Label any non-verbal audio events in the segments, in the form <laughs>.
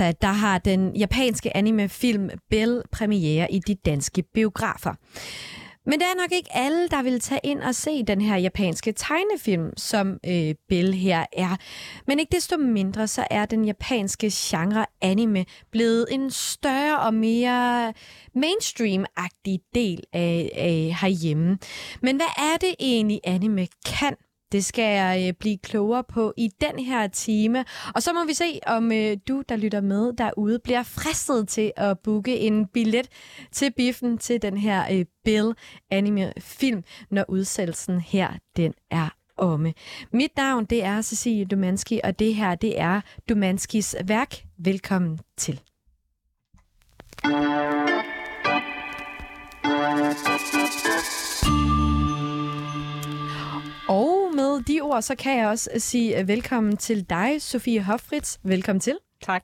torsdag, der har den japanske animefilm Bell premiere i de danske biografer. Men det er nok ikke alle, der vil tage ind og se den her japanske tegnefilm, som øh, Bell her er. Men ikke desto mindre, så er den japanske genre anime blevet en større og mere mainstream-agtig del af, af herhjemme. Men hvad er det egentlig, anime kan? Det skal jeg øh, blive klogere på i den her time. Og så må vi se, om øh, du, der lytter med derude, bliver fristet til at booke en billet til biffen til den her øh, Bill anime-film, når udsættelsen her den er omme. Mit navn det er Cecilie Dumanski, og det her det er Dumanskis værk. Velkommen til. Og med de ord, så kan jeg også sige velkommen til dig, Sofie Hoffritz. Velkommen til. Tak.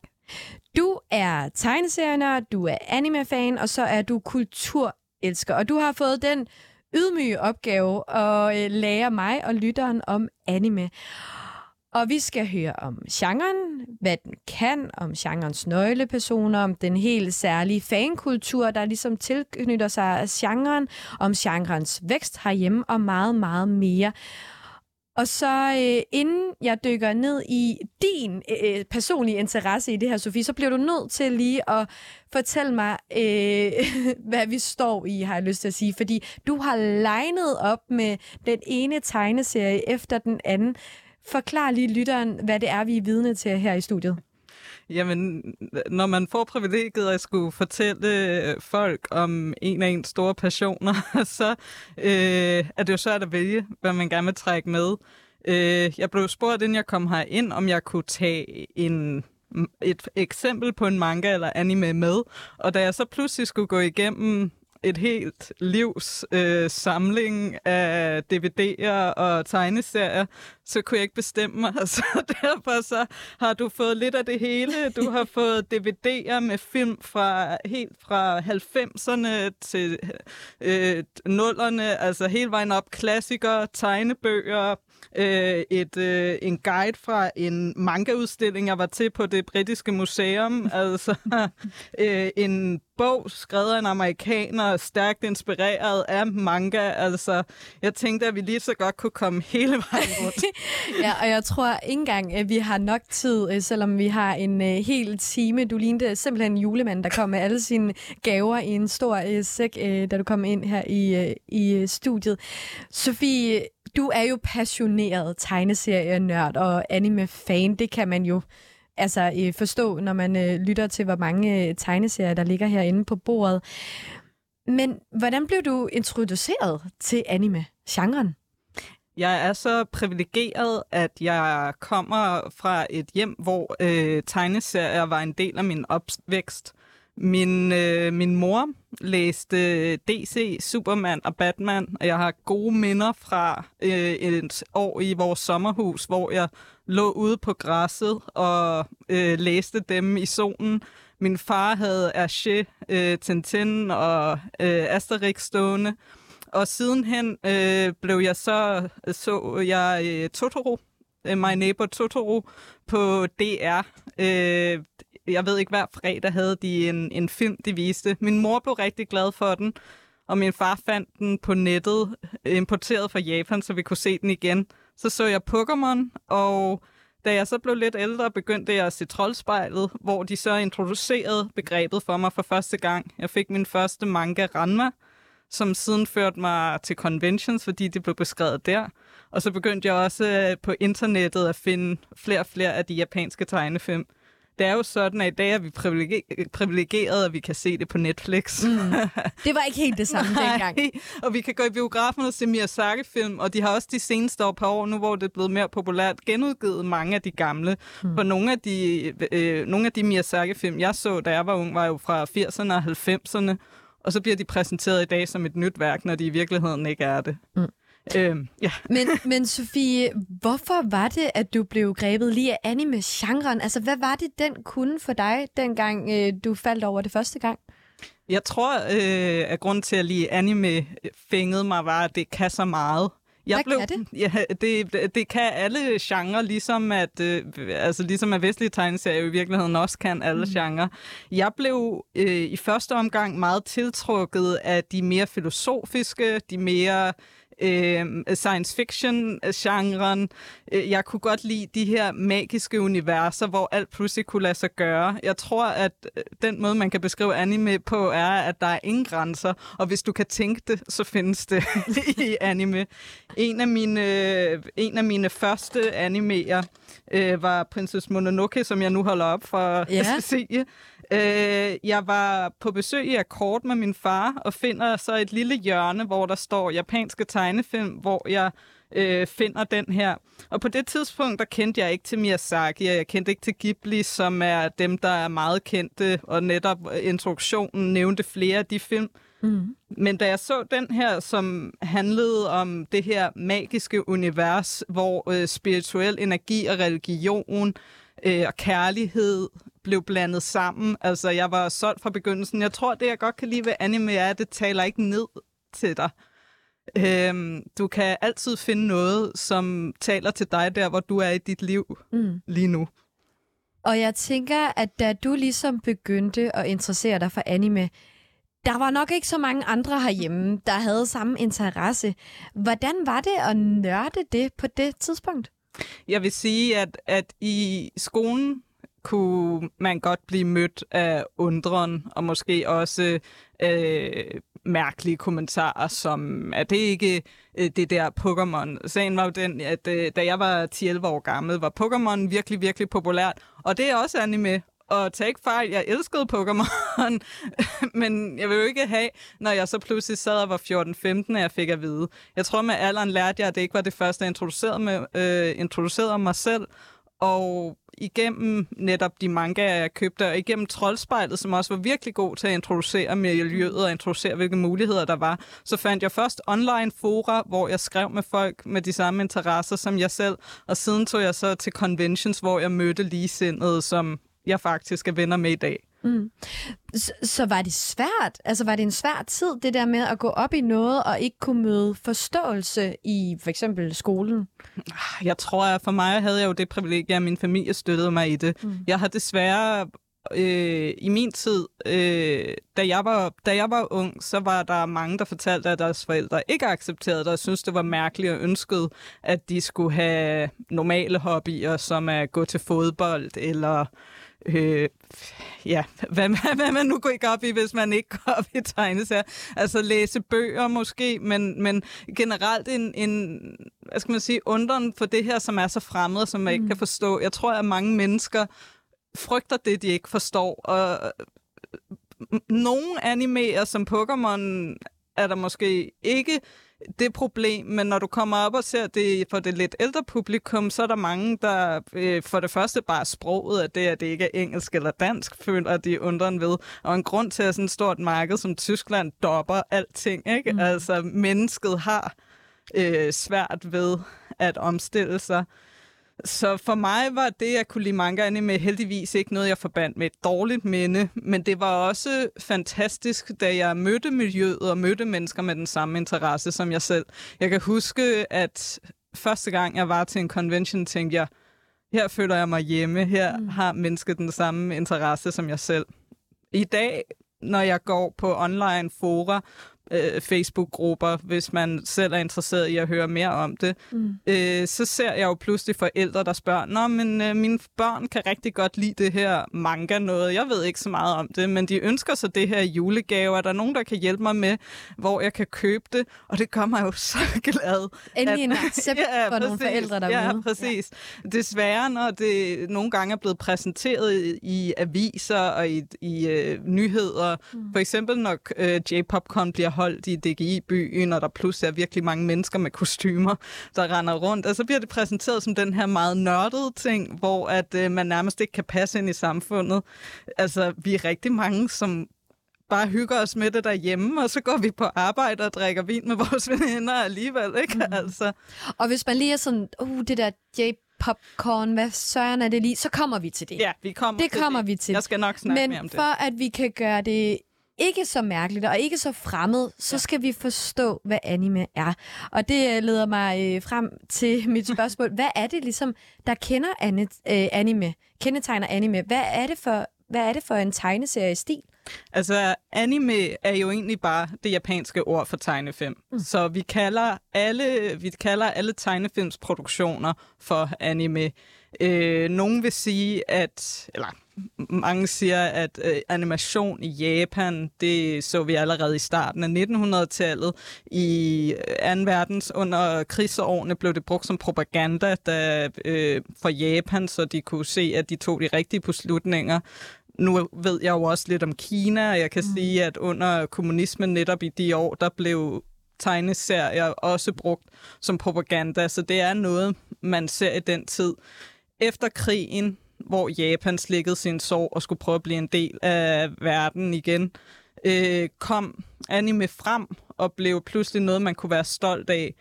Du er tegneserienørd, du er anime-fan, og så er du kulturelsker. Og du har fået den ydmyge opgave at øh, lære mig og lytteren om anime. Og vi skal høre om genren, hvad den kan, om genrens nøglepersoner, om den helt særlige fankultur, der ligesom tilknytter sig af genren, om genrens vækst herhjemme og meget, meget mere. Og så øh, inden jeg dykker ned i din øh, personlige interesse i det her, Sofie, så bliver du nødt til lige at fortælle mig, øh, <laughs> hvad vi står i, har jeg lyst til at sige. Fordi du har legnet op med den ene tegneserie efter den anden. Forklar lige lytteren, hvad det er, vi er vidne til her i studiet. Jamen, når man får privilegiet at skulle fortælle øh, folk om en af ens store passioner, <laughs> så øh, er det jo svært at vælge, hvad man gerne vil trække med. Øh, jeg blev spurgt, inden jeg kom ind, om jeg kunne tage en et eksempel på en manga eller anime med. Og da jeg så pludselig skulle gå igennem et helt livs øh, samling af DVD'er og tegneserier, så kunne jeg ikke bestemme mig. <laughs> Så derfor så har du fået lidt af det hele. Du har <laughs> fået DVD'er med film fra helt fra 90'erne til øh, nullerne, altså hele vejen op klassikere, tegnebøger, øh, et, øh, en guide fra en manga-udstilling, jeg var til på det britiske museum. <laughs> altså øh, en bog skrevet af en amerikaner, stærkt inspireret af manga. Altså, jeg tænkte, at vi lige så godt kunne komme hele vejen rundt. <laughs> ja, og jeg tror ikke engang, at vi har nok tid, øh, selvom vi har en uh, hel time. Du lignede simpelthen en julemand, der kom med alle sine gaver i en stor uh, sæk, uh, da du kom ind her i, uh, i studiet. Sofie, du er jo passioneret tegneserienørd og anime-fan. Det kan man jo altså, øh, forstå, når man øh, lytter til, hvor mange øh, tegneserier, der ligger herinde på bordet. Men hvordan blev du introduceret til anime-genren? Jeg er så privilegeret, at jeg kommer fra et hjem, hvor øh, tegneserier var en del af min opvækst. Min, øh, min mor læste DC, Superman og Batman, og jeg har gode minder fra øh, et år i vores sommerhus, hvor jeg lå ude på græsset og øh, læste dem i solen. Min far havde Hergé, øh, Tintin og øh, Asterix stående. Og sidenhen øh, blev jeg så, så jeg øh, Totoro, øh, My Neighbor Totoro, på DR. Øh, jeg ved ikke, hver fredag havde de en, en film, de viste. Min mor blev rigtig glad for den, og min far fandt den på nettet, øh, importeret fra Japan, så vi kunne se den igen. Så så jeg Pokémon, og da jeg så blev lidt ældre, begyndte jeg at se Troldspejlet, hvor de så introducerede begrebet for mig for første gang. Jeg fik min første manga, Ranma, som siden førte mig til conventions, fordi det blev beskrevet der. Og så begyndte jeg også øh, på internettet at finde flere og flere af de japanske tegnefilm det er jo sådan, at i dag er vi privilegeret, at vi kan se det på Netflix. Mm. <laughs> Det var ikke helt det samme dengang. og vi kan gå i biografen og se Miyazaki-film, og de har også de seneste år par år nu, hvor det er blevet mere populært, genudgivet mange af de gamle. Mm. For nogle af de, øh, nogle af de Miyazaki-film, jeg så, da jeg var ung, var jo fra 80'erne og 90'erne, og så bliver de præsenteret i dag som et nyt værk, når de i virkeligheden ikke er det. Mm. Øhm, ja. men, men Sofie, hvorfor var det, at du blev grebet lige af anime-genren? Altså, hvad var det, den kunne for dig, dengang øh, du faldt over det første gang? Jeg tror, øh, at grund til, at lige anime fængede mig, var, at det kan så meget. Jeg Hvad blev, kan det? Ja, det, det kan alle genrer, ligesom at, øh, altså ligesom at vestlige tegneserier i virkeligheden også kan alle mm. genrer. Jeg blev øh, i første omgang meget tiltrukket af de mere filosofiske, de mere øh, science fiction-genren. Øh, Jeg kunne godt lide de her magiske universer, hvor alt pludselig kunne lade sig gøre. Jeg tror, at øh, den måde, man kan beskrive anime på, er, at der er ingen grænser, og hvis du kan tænke det, så findes det <laughs> i anime. En af mine, øh, en af mine første animeer øh, var Princess Mononoke, som jeg nu holder op for Ja. at sige. Øh, jeg var på besøg i Akkord med min far, og finder så et lille hjørne, hvor der står japanske tegnefilm, hvor jeg øh, finder den her. Og på det tidspunkt, der kendte jeg ikke til Miyazaki, og jeg kendte ikke til Ghibli, som er dem, der er meget kendte, og netop introduktionen nævnte flere af de film. Mm. Men da jeg så den her, som handlede om det her magiske univers, hvor øh, spirituel energi og religion øh, og kærlighed blev blandet sammen. Altså, jeg var solgt fra begyndelsen. Jeg tror, det jeg godt kan lide ved anime er, at det taler ikke ned til dig. Øhm, du kan altid finde noget, som taler til dig der, hvor du er i dit liv Mm. lige nu. Og jeg tænker, at da du ligesom begyndte at interessere dig for anime, der var nok ikke så mange andre herhjemme, der havde samme interesse. Hvordan var det at nørde det på det tidspunkt? Jeg vil sige, at, at i skolen kunne man godt blive mødt af undren, og måske også øh, mærkelige kommentarer, som, er det ikke øh, det der Pokémon? Sagen var jo den, at øh, da jeg var 10-11 år gammel, var Pokémon virkelig, virkelig populært, og det er også anime, og tag ikke fejl, jeg elskede Pokémon, <laughs> men jeg vil jo ikke have, når jeg så pludselig sad og var 14-15, at jeg fik at vide. Jeg tror med alderen lærte jeg, at det ikke var det første, jeg introducerede, med, øh, introducerede mig selv, og igennem netop de mangaer, jeg købte, og igennem Troldspejlet, som også var virkelig god til at introducere miljøet og introducere, hvilke muligheder der var, så fandt jeg først online fora, hvor jeg skrev med folk med de samme interesser som jeg selv, og siden tog jeg så til conventions, hvor jeg mødte ligesindede, som jeg faktisk er venner med i dag. Mm. Så, så var det svært? Altså var det en svær tid, det der med at gå op i noget og ikke kunne møde forståelse i for eksempel skolen? Jeg tror, at for mig havde jeg jo det privilegie, at min familie støttede mig i det. Mm. Jeg har desværre øh, i min tid, øh, da, jeg var, da jeg var ung, så var der mange, der fortalte, at deres forældre ikke accepterede det, og syntes, det var mærkeligt og ønskede, at de skulle have normale hobbyer, som at gå til fodbold, eller øh, ja, hvad, hvad, hvad man nu går ikke op i, hvis man ikke går op i tegneserier. Altså læse bøger måske, men, men generelt en, en, hvad skal man sige, undren for det her, som er så fremmed, som man mm. ikke kan forstå. Jeg tror, at mange mennesker frygter det, de ikke forstår. Og øh, nogle animerer som Pokémon er der måske ikke det problem, men når du kommer op og ser det for det lidt ældre publikum, så er der mange, der øh, for det første bare sproget af det, at det ikke er engelsk eller dansk, føler at de undren ved. Og en grund til, at sådan et stort marked som Tyskland dopper alting, ikke? Mm. Altså, mennesket har øh, svært ved at omstille sig. Så for mig var det at kunne lide manga anime heldigvis ikke noget, jeg forbandt med et dårligt minde, men det var også fantastisk, da jeg mødte miljøet og mødte mennesker med den samme interesse som jeg selv. Jeg kan huske, at første gang jeg var til en convention, tænkte jeg, her føler jeg mig hjemme, her mm. har mennesket den samme interesse som jeg selv. I dag, når jeg går på online fora, øh, Facebook-grupper, hvis man selv er interesseret i at høre mere om det, mm. øh, så ser jeg jo pludselig forældre, der spørger, Nå, men øh, mine børn kan rigtig godt lide det her manga noget. Jeg ved ikke så meget om det, men de ønsker sig det her julegave. Er der nogen, der kan hjælpe mig med, hvor jeg kan købe det? Og det gør mig jo <laughs> så glad. Endelig en accept <laughs> ja, for nogle forældre derude. Ja, præcis. Ja. Desværre, når det nogle gange er blevet præsenteret i, i aviser og i, i øh, nyheder, mm. for eksempel når øh, J-Popcon bliver holdt i DGI-byen, og der pludselig er virkelig mange mennesker med kostymer, der render rundt. Og så bliver det præsenteret som den her meget nørdede ting, hvor at øh, man nærmest ikke kan passe ind i samfundet. Altså, vi er rigtig mange, som bare hygger os med det derhjemme, og så går vi på arbejde og drikker vin med vores <laughs> veninder alligevel, ikke? Mm. Altså. Og hvis man lige er sådan, uh, det der J-popcorn, hvad søren er det lige, så kommer vi til det. Ja, vi kommer det til kommer det. vi til. Jeg skal nok snakke Men mere om det. for at vi kan gøre det ikke så mærkeligt og ikke så fremmed, så skal vi forstå, hvad anime er. Og det øh, leder mig øh, frem til <laughs> mit spørgsmål. Hvad er det ligesom, der kender øh, anime, kendetegner anime? Hvad er det for, hvad er det for en tegneseriestil? Altså, anime er jo egentlig bare det japanske ord for tegnefilm. Mm. Så vi kalder alle, vi kalder alle tegnefilmsproduktioner for anime. Øh, nogen vil sige, at, eller mange siger, at øh, animation i Japan, det så vi allerede i starten af 1900-tallet. I 2. Øh, verdens under krigsårene blev det brugt som propaganda der, øh, for Japan, så de kunne se, at de tog de rigtige beslutninger. Nu ved jeg jo også lidt om Kina, og jeg kan mm. sige, at under kommunismen netop i de år, der blev tegneserier også brugt som propaganda, så det er noget, man ser i den tid. Efter krigen, hvor Japan slikkede sin sorg og skulle prøve at blive en del af verden igen, øh, kom anime frem og blev pludselig noget, man kunne være stolt af.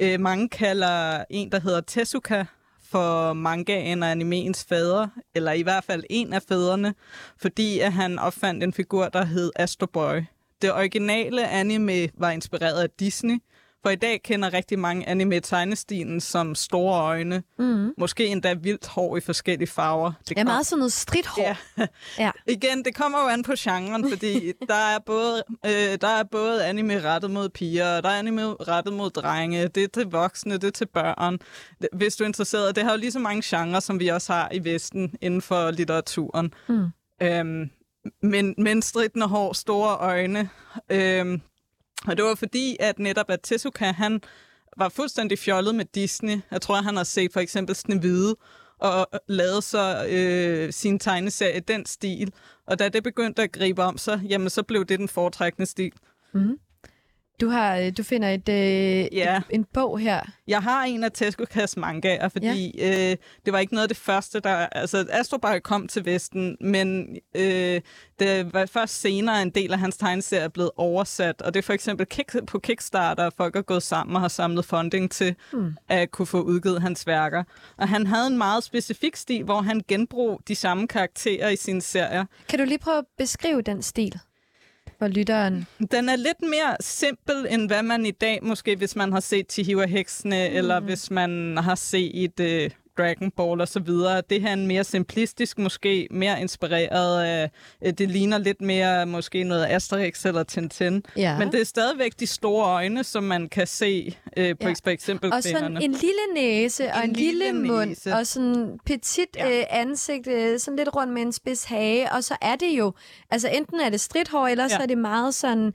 Øh, mange kalder en, der hedder Tezuka, for mangaen og animeens fader, eller i hvert fald en af fædrene, fordi at han opfandt en figur, der hed Astro Boy. Det originale anime var inspireret af Disney, for i dag kender rigtig mange anime-tegnestilen som store øjne. Mm. Måske endda vildt hår i forskellige farver. Det er meget sådan noget stridthår. Ja. ja. <laughs> Igen, det kommer jo an på genren, fordi der er både, øh, der er både anime rettet mod piger, der er anime rettet mod drenge, det er til voksne, det er til børn. Hvis du er interesseret, det har jo lige så mange genrer, som vi også har i Vesten inden for litteraturen. Mm. Øhm, men, men stridende hår, store øjne. Øhm, og det var fordi, at netop at Tezuka, han var fuldstændig fjollet med Disney. Jeg tror, han har set for eksempel Snevide, og lavet så øh, sin tegneserie i den stil. Og da det begyndte at gribe om sig, jamen så blev det den foretrækkende stil. Mm. Du har øh, du finder et, øh, ja. et, en bog her. Jeg har en af Tezukas mangaer, fordi ja. øh, det var ikke noget af det første, der... Altså, Astrobar kom til Vesten, men øh, det var først senere en del af hans tegneserie blevet oversat, og det er for eksempel kick, på Kickstarter, folk er gået sammen og har samlet funding til mm. at kunne få udgivet hans værker. Og han havde en meget specifik stil, hvor han genbrug de samme karakterer i sine serier. Kan du lige prøve at beskrive den stil? For lytteren? Den er lidt mere simpel, end hvad man i dag måske, hvis man har set Tihiwa Heksene, mm. eller hvis man har set uh, Dragon Ball og så videre. Det her er en mere simplistisk, måske mere inspireret af, det ligner lidt mere måske noget Asterix eller Tintin. Ja. Men det er stadigvæk de store øjne, som man kan se øh, på ja. for eksempel Og sådan en lille næse og en, en lille, lille mund næse. og sådan petit ja. øh, ansigt, øh, sådan lidt rundt med en spids hage. Og så er det jo, altså enten er det stridthår, eller ja. så er det meget sådan,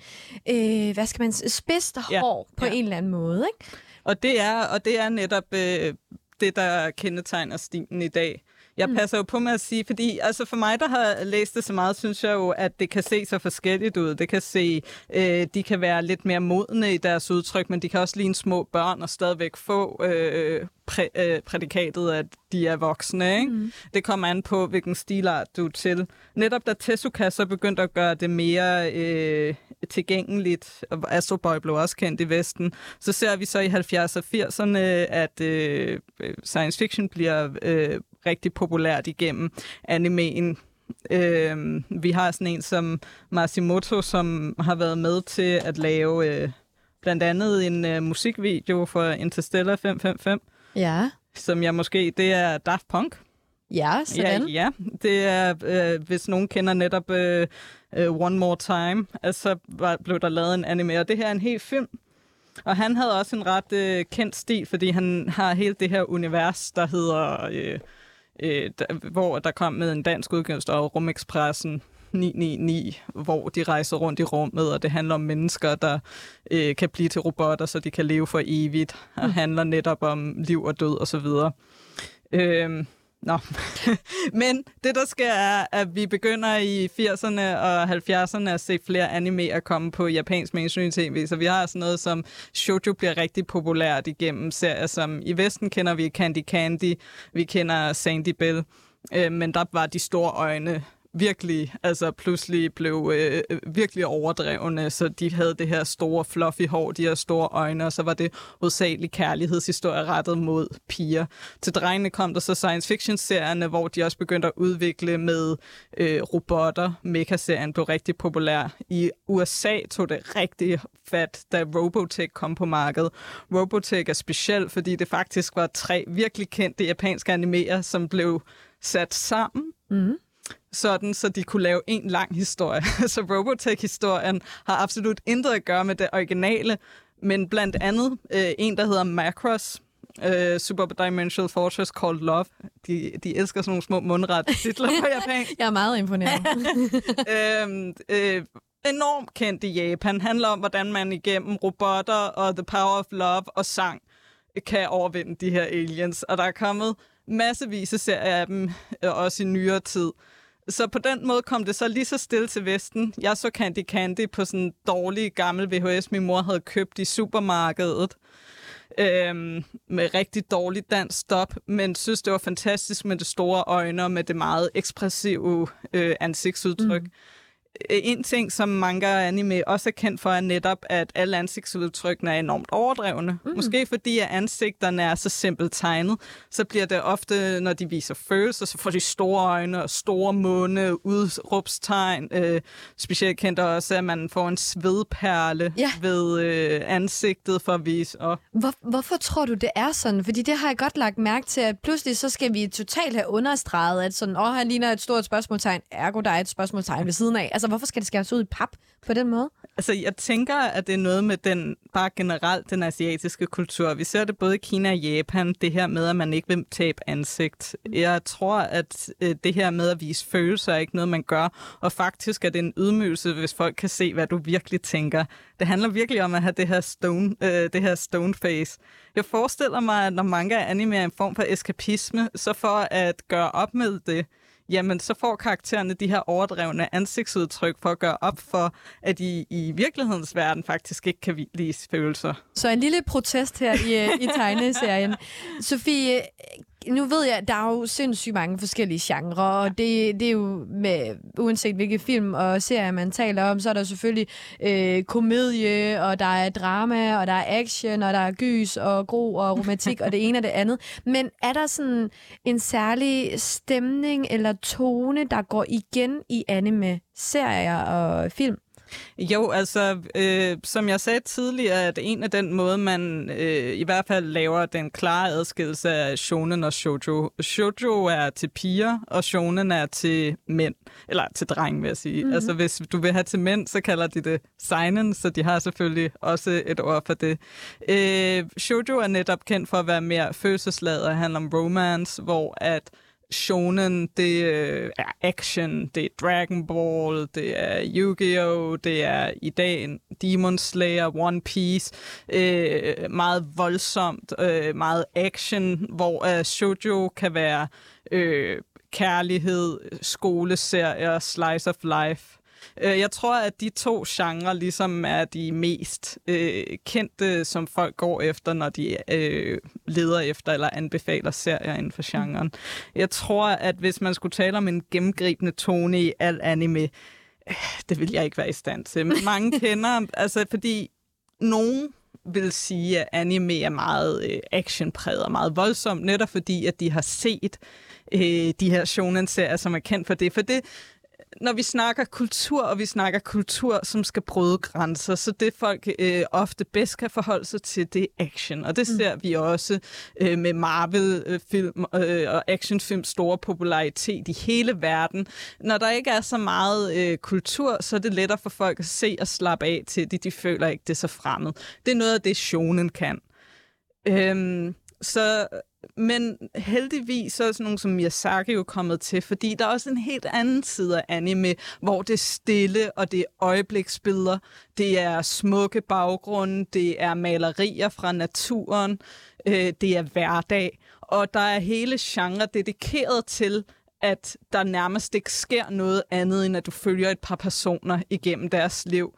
øh, hvad skal man spidst hår ja. på ja. en eller anden måde, ikke? Og det er, og det er netop øh, det, der kendetegner stilen i dag. Jeg mm. passer jo på med at sige, fordi altså for mig, der har læst det så meget, synes jeg jo, at det kan se så forskelligt ud. Det kan se, øh, de kan være lidt mere modne i deres udtryk, men de kan også ligne små børn og stadigvæk få øh, præ, øh, prædikatet, at de er voksne. Ikke? Mm. Det kommer an på, hvilken stilart du er til. Netop da Tezuka så begyndte at gøre det mere øh, tilgængeligt, og Astro Boy blev også kendt i Vesten, så ser vi så i 70'erne og 80'erne, at øh, science fiction bliver øh, rigtig populært igennem animeen. Øh, vi har sådan en som Masimoto, som har været med til at lave øh, blandt andet en øh, musikvideo for Interstellar 555. Ja. Som jeg måske, det er Daft Punk. Ja, sådan. Ja, ja. det er, øh, hvis nogen kender netop øh, uh, One More Time, altså var, blev der lavet en anime, og det her er en helt film. Og han havde også en ret øh, kendt stil, fordi han har hele det her univers, der hedder, øh, øh, der, hvor der kom med en dansk udgivelse af Rumekspressen 999, hvor de rejser rundt i rummet, og det handler om mennesker, der øh, kan blive til robotter, så de kan leve for evigt, og mm. handler netop om liv og død osv. Øh, Nå, <laughs> men det der sker er, at vi begynder i 80'erne og 70'erne at se flere anime at komme på japansk mainstream tv, så vi har sådan noget som shoujo bliver rigtig populært igennem serier som i Vesten kender vi Candy Candy, vi kender Sandy Bell, øh, men der var de store øjne virkelig, altså pludselig blev øh, virkelig overdrevne, så de havde det her store fluffy hår, de her store øjne, og så var det hovedsageligt kærlighedshistorie rettet mod piger. Til drengene kom der så science fiction-serierne, hvor de også begyndte at udvikle med øh, robotter. Mecha-serien blev rigtig populær. I USA tog det rigtig fat, da Robotech kom på markedet. Robotech er speciel, fordi det faktisk var tre virkelig kendte japanske animerer, som blev sat sammen. Mm sådan, så de kunne lave en lang historie. <laughs> så Robotech-historien har absolut intet at gøre med det originale, men blandt andet øh, en, der hedder Macross, øh, Super Dimensional Fortress Called Love. De, de elsker sådan nogle små mundrette titler på <laughs> japan. Jeg er meget imponeret. <laughs> øhm, øh, enormt kendt i Japan. handler om, hvordan man igennem robotter og The Power of Love og sang kan overvinde de her aliens. Og der er kommet massevis af serier af dem, øh, også i nyere tid. Så på den måde kom det så lige så stille til Vesten. Jeg så Candy Candy på sådan en dårlig gammel VHS, min mor havde købt i supermarkedet. Øhm, med rigtig dårlig dansk stop, men synes, det var fantastisk med det store øjne og med det meget ekspressive øh, ansigtsudtryk. Mm. Øh, en ting, som manga anime også er kendt for, er netop, at alle ansigtsudtrykkene er enormt overdrevne. Mm. Måske fordi at ansigterne er så simpelt tegnet, så bliver det ofte, når de viser følelser, så får de store øjne og store munde, udråbstegn. Øh, specielt kendt også, at man får en svedperle ja. ved øh, ansigtet for at vise. Og... Hvor, hvorfor tror du, det er sådan? Fordi det har jeg godt lagt mærke til, at pludselig så skal vi totalt have understreget, at sådan, åh, han ligner et stort spørgsmålstegn, ergo der er et spørgsmålstegn ved siden af. Altså, Altså, hvorfor skal det skæres ud i pap på den måde? Altså, jeg tænker, at det er noget med den, bare generelt den asiatiske kultur. Vi ser det både i Kina og Japan, det her med, at man ikke vil tabe ansigt. Jeg tror, at øh, det her med at vise følelser er ikke noget, man gør. Og faktisk er det en ydmygelse, hvis folk kan se, hvad du virkelig tænker. Det handler virkelig om at have det her stone, øh, det her stone face. Jeg forestiller mig, at når manga anime er en form for eskapisme, så for at gøre op med det, jamen så får karaktererne de her overdrevne ansigtsudtryk for at gøre op for, at de i virkelighedens verden faktisk ikke kan lide følelser. Så en lille protest her i, øh, i tegneserien. Sofie, nu ved jeg, der er jo sindssygt mange forskellige genrer, og det, det er jo med, uanset hvilke film og serier man taler om, så er der selvfølgelig øh, komedie, og der er drama, og der er action, og der er gys, og gro, og romantik, og det ene og det andet. Men er der sådan en særlig stemning eller tone, der går igen i anime-serier og film? Jo, altså, øh, som jeg sagde tidligere, at en af den måde, man øh, i hvert fald laver den klare adskillelse af shonen og shoujo. Shoujo er til piger, og shonen er til mænd. Eller til dreng, vil jeg sige. Mm-hmm. Altså, hvis du vil have til mænd, så kalder de det seinen, så de har selvfølgelig også et ord for det. Øh, shoujo er netop kendt for at være mere følelsesladet og handler om romance, hvor at shonen, det øh, er action, det er Dragon Ball, det er Yu-Gi-Oh!, det er i dag Demon Slayer, One Piece, øh, meget voldsomt, øh, meget action, hvor øh, shoujo kan være øh, kærlighed, skoleserier, slice of life. Øh, jeg tror, at de to genrer ligesom er de mest øh, kendte, som folk går efter, når de øh, leder efter eller anbefaler serier inden for genren. Jeg tror, at hvis man skulle tale om en gennemgribende tone i al anime, øh, det vil jeg ikke være i stand til. Men mange <laughs> kender, altså fordi nogen vil sige, at anime er meget øh, actionpræget og meget voldsomt, netop fordi, at de har set øh, de her shonen-serier, som er kendt for det. For det når vi snakker kultur, og vi snakker kultur, som skal bryde grænser, så det folk øh, ofte bedst kan forholde sig til, det er action. Og det mm. ser vi også øh, med Marvel-film øh, og actionfilm store popularitet i hele verden. Når der ikke er så meget øh, kultur, så er det lettere for folk at se og slappe af til det. De føler ikke, det er så fremmed. Det er noget af det, shonen kan. Øhm, så men heldigvis så er sådan nogle som Miyazaki jo kommet til, fordi der er også en helt anden side af anime, hvor det er stille, og det er øjebliksbilleder, det er smukke baggrunde, det er malerier fra naturen, øh, det er hverdag, og der er hele genre dedikeret til, at der nærmest ikke sker noget andet, end at du følger et par personer igennem deres liv.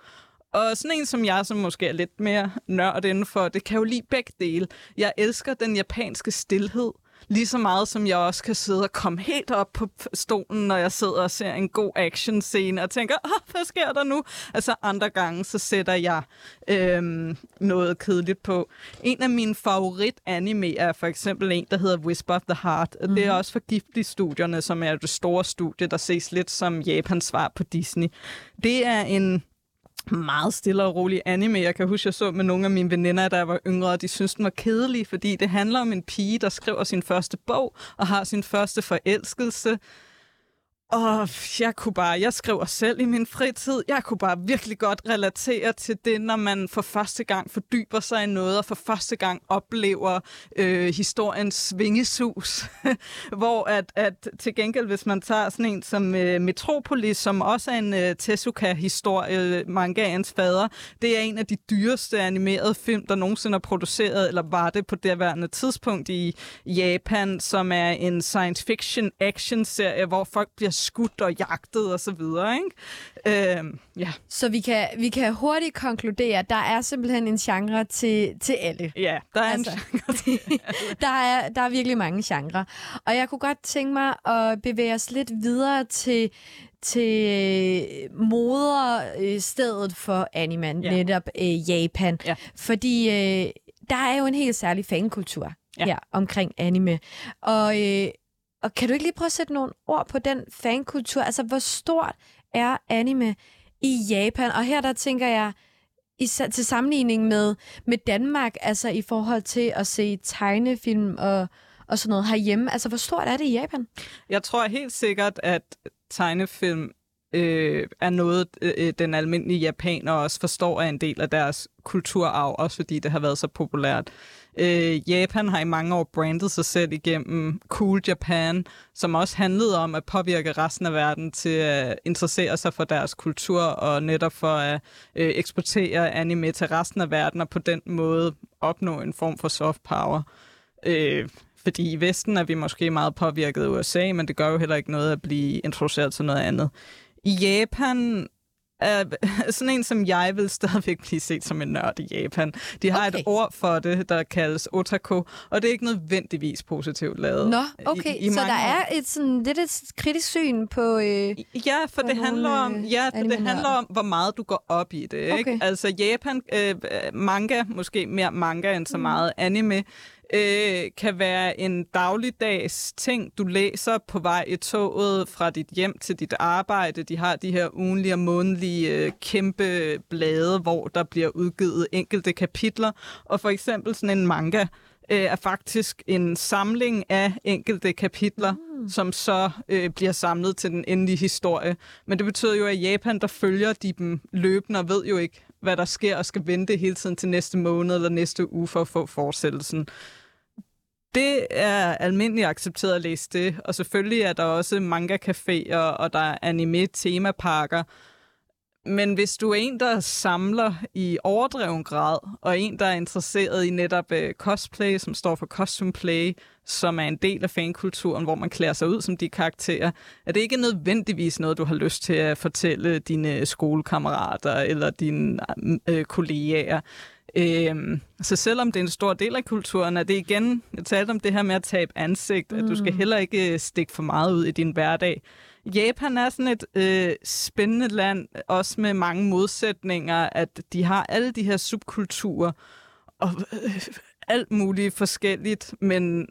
Og sådan en som jeg, som måske er lidt mere nørd indenfor, det kan jo lide begge dele. Jeg elsker den japanske stillhed, Lige så meget som jeg også kan sidde og komme helt op på stolen, når jeg sidder og ser en god action scene og tænker, Åh, hvad sker der nu? Altså andre gange, så sætter jeg øhm, noget kedeligt på. En af mine favorit anime er for eksempel en, der hedder Whisper of the Heart. Mm-hmm. Det er mhm. også for Giftig-studierne, som er det store studie, der ses lidt som Japans svar på Disney. Det er en meget stille og rolig anime. Jeg kan huske, jeg så med nogle af mine veninder, der var yngre, og de synes, den var kedelig, fordi det handler om en pige, der skriver sin første bog og har sin første forelskelse og jeg kunne bare, jeg skriver selv i min fritid, jeg kunne bare virkelig godt relatere til det, når man for første gang fordyber sig i noget, og for første gang oplever øh, historiens svingesus. <laughs> Hvor at, at til gengæld, hvis man tager sådan en som øh, Metropolis, som også er en øh, Tezuka-historie, mangaens fader, det er en af de dyreste animerede film, der nogensinde er produceret, eller var det på det værende tidspunkt i Japan, som er en science fiction action-serie, hvor folk bliver skudt og jagtet og så videre, ikke? Øhm, ja. Så vi kan, vi kan hurtigt konkludere, at der er simpelthen en genre til, til alle. Ja, der er altså, en genre til <laughs> alle. der, er, der er virkelig mange genrer. Og jeg kunne godt tænke mig at bevæge os lidt videre til til moderstedet for anime, ja. netop øh, Japan. Ja. Fordi øh, der er jo en helt særlig fankultur ja. her omkring anime. Og øh, og kan du ikke lige prøve at sætte nogle ord på den fankultur? Altså, hvor stort er anime i Japan? Og her der tænker jeg, i, til sammenligning med, med Danmark, altså i forhold til at se tegnefilm og, og sådan noget herhjemme. Altså, hvor stort er det i Japan? Jeg tror helt sikkert, at tegnefilm øh, er noget, øh, øh den almindelige japaner også forstår er en del af deres kulturarv, også fordi det har været så populært. Øh, Japan har i mange år brandet sig selv igennem Cool Japan, som også handlede om at påvirke resten af verden til at interessere sig for deres kultur og netop for at øh, eksportere anime til resten af verden og på den måde opnå en form for soft power. Øh, fordi i Vesten er vi måske meget påvirket af USA, men det gør jo heller ikke noget at blive introduceret til noget andet. I Japan Uh, <laughs> sådan en som jeg vil stadigvæk blive set som en nørd i Japan. De har okay. et ord for det, der kaldes otaku, og det er ikke nødvendigvis positivt lavet. Nå, okay. I, i så der er et sådan lidt et kritisk syn på øh, Ja, for det handler om øh, ja, for det handler om hvor meget du går op i det, ikke? Okay. Altså Japan øh, manga, måske mere manga end så mm. meget anime øh, kan være en dagligdags ting, du læser på vej i toget fra dit hjem til dit arbejde. De har de her ugenlige og månedlige øh, kæmpe blade, hvor der bliver udgivet enkelte kapitler. Og for eksempel sådan en manga øh, er faktisk en samling af enkelte kapitler, mm. som så øh, bliver samlet til den endelige historie. Men det betyder jo, at i Japan, der følger de dem løbende og ved jo ikke, hvad der sker, og skal vente hele tiden til næste måned eller næste uge for at få fortsættelsen det er almindeligt accepteret at læse det, og selvfølgelig er der også manga-caféer, og der er anime-temaparker. Men hvis du er en, der samler i overdreven grad, og en, der er interesseret i netop øh, cosplay, som står for costume play, som er en del af fankulturen, hvor man klæder sig ud som de karakterer, er det ikke nødvendigvis noget, du har lyst til at fortælle dine skolekammerater eller dine øh, kollegaer. Øhm, så selvom det er en stor del af kulturen, er det igen, jeg talte om det her med at tabe ansigt, mm. at du skal mm. heller ikke øh, stikke for meget ud i din hverdag. Japan er sådan et øh, spændende land, også med mange modsætninger, at de har alle de her subkulturer, og øh, alt muligt forskelligt, men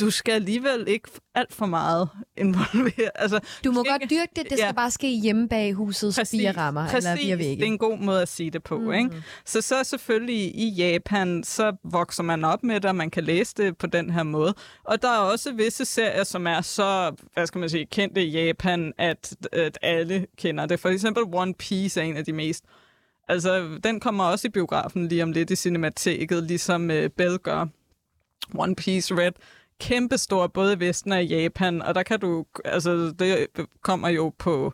du skal alligevel ikke alt for meget involvere. Altså, du må godt dyrke det, det skal ja. bare ske hjemme bag husets præcis, fire rammer præcis, eller fire vægge. det er en god måde at sige det på. Mm. Ikke? Så så selvfølgelig i Japan, så vokser man op med det, og man kan læse det på den her måde. Og der er også visse serier, som er så, hvad skal man sige, kendte i Japan, at, at alle kender det. For eksempel One Piece er en af de mest Altså, den kommer også i biografen lige om lidt i cinemateket, ligesom uh, Bell gør. One Piece Red kæmpestor både i Vesten og i Japan, og der kan du, altså det kommer jo på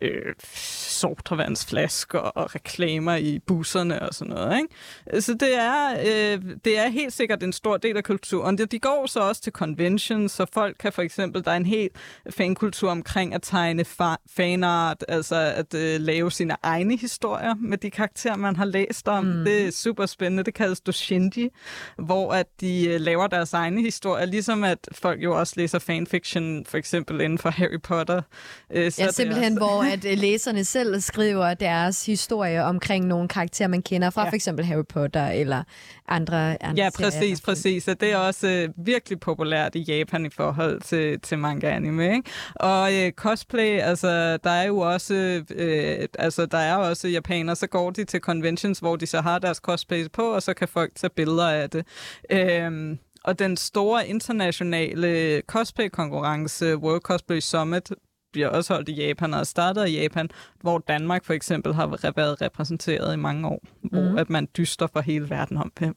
øh, sortervandsflasker og reklamer i busserne og sådan noget. Ikke? Så det er, øh, det er helt sikkert en stor del af kulturen. De går så også til conventions, så folk kan for eksempel, der er en helt fankultur omkring at tegne fa- fanart, altså at øh, lave sine egne historier med de karakterer, man har læst om. Mm. Det er super spændende. Det kaldes doshinji, hvor at de øh, laver deres egne historier, ligesom at folk jo også læser fanfiction, for eksempel inden for Harry Potter. Øh, så ja, simpelthen, også... hvor at øh, læserne selv skriver deres historie omkring nogle karakterer, man kender fra ja. for eksempel Harry Potter eller andre, andre Ja, præcis, serier. præcis. Og det er også øh, virkelig populært i Japan i forhold til, til manga anime. Ikke? Og øh, cosplay, altså der er jo også, øh, altså der er også japanere, så går de til conventions, hvor de så har deres cosplay på, og så kan folk tage billeder af det. Øh, og den store internationale cosplay-konkurrence, World Cosplay Summit, bliver også holdt i Japan og startet i Japan, hvor Danmark for eksempel har været repræsenteret i mange år, hvor mhm. at man dyster for hele verden om, hvem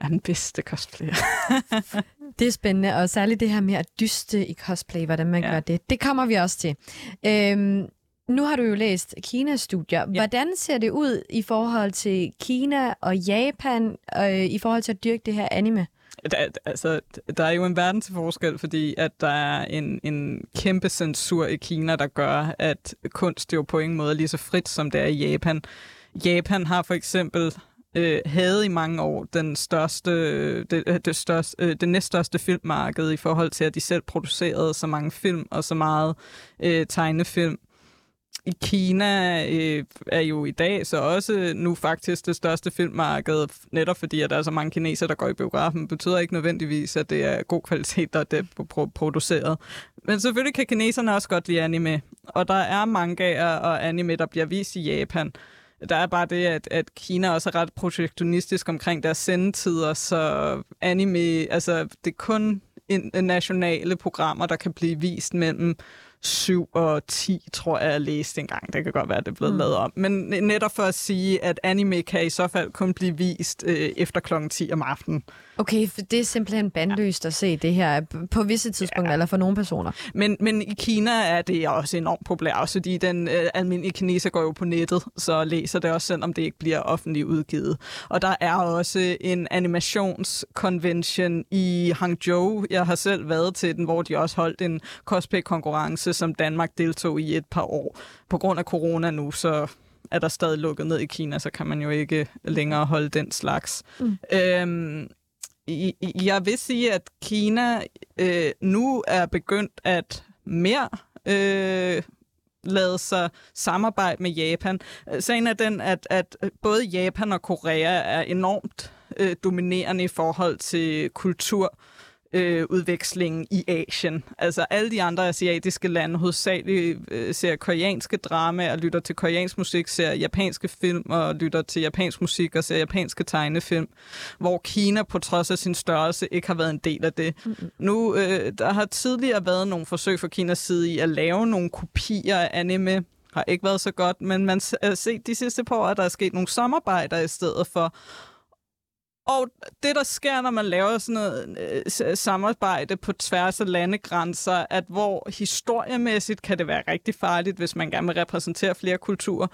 er den bedste cosplayer. <laughs> det er spændende, og særligt det her med at dyste i cosplay, hvordan man ja. gør det. Det kommer vi også til. Øhm, nu har du jo læst Kinas studier. Ja. Hvordan ser det ud i forhold til Kina og Japan, øh, i forhold til at dyrke det her anime? Der, altså, der er jo en verden til forskel, fordi at der er en, en kæmpe censur i Kina, der gør, at kunst jo på ingen måde er lige så frit, som det er i Japan. Japan har for eksempel øh, havde i mange år den største, det, øh, det, største, øh, det næststørste filmmarked i forhold til, at de selv producerede så mange film og så meget øh, tegnefilm i Kina øh, er jo i dag så også nu faktisk det største filmmarked, netop fordi at der er så mange kinesere, der går i biografen, betyder ikke nødvendigvis, at det er god kvalitet, der er produceret. Men selvfølgelig kan kineserne også godt lide anime, og der er mangaer og anime, der bliver vist i Japan. Der er bare det, at, at Kina også er ret projektionistisk omkring deres sendetider, så anime, altså det er kun nationale programmer, der kan blive vist mellem 7 og 10, tror jeg, jeg læste engang. Det kan godt være, at det er blevet mm. lavet om. Men netop for at sige, at anime kan i så fald kun blive vist øh, efter klokken 10 om aftenen. Okay, for det er simpelthen bandløst ja. at se det her på visse tidspunkter, ja. eller for nogle personer. Men, men i Kina er det også enormt populært, også fordi den øh, almindelige kineser går jo på nettet, så læser det også, selvom det ikke bliver offentligt udgivet. Og der er også en animationskonvention i Hangzhou. Jeg har selv været til den, hvor de også holdt en cosplay-konkurrence, som Danmark deltog i et par år. På grund af corona nu, så er der stadig lukket ned i Kina, så kan man jo ikke længere holde den slags. Mm. Øhm, jeg vil sige, at Kina øh, nu er begyndt at mere øh, lade sig samarbejde med Japan. Sagen er den, at, at både Japan og Korea er enormt øh, dominerende i forhold til kultur øh, udvekslingen i Asien. Altså alle de andre asiatiske lande hovedsageligt øh, ser koreanske drama og lytter til koreansk musik, ser japanske film og lytter til japansk musik og ser japanske tegnefilm, hvor Kina på trods af sin størrelse ikke har været en del af det. Mm-hmm. Nu, øh, der har tidligere været nogle forsøg fra Kinas side i at lave nogle kopier af anime, har ikke været så godt, men man har set de sidste par år, at der er sket nogle samarbejder i stedet for, og det, der sker, når man laver sådan noget øh, samarbejde på tværs af landegrænser, at hvor historiemæssigt kan det være rigtig farligt, hvis man gerne vil repræsentere flere kulturer,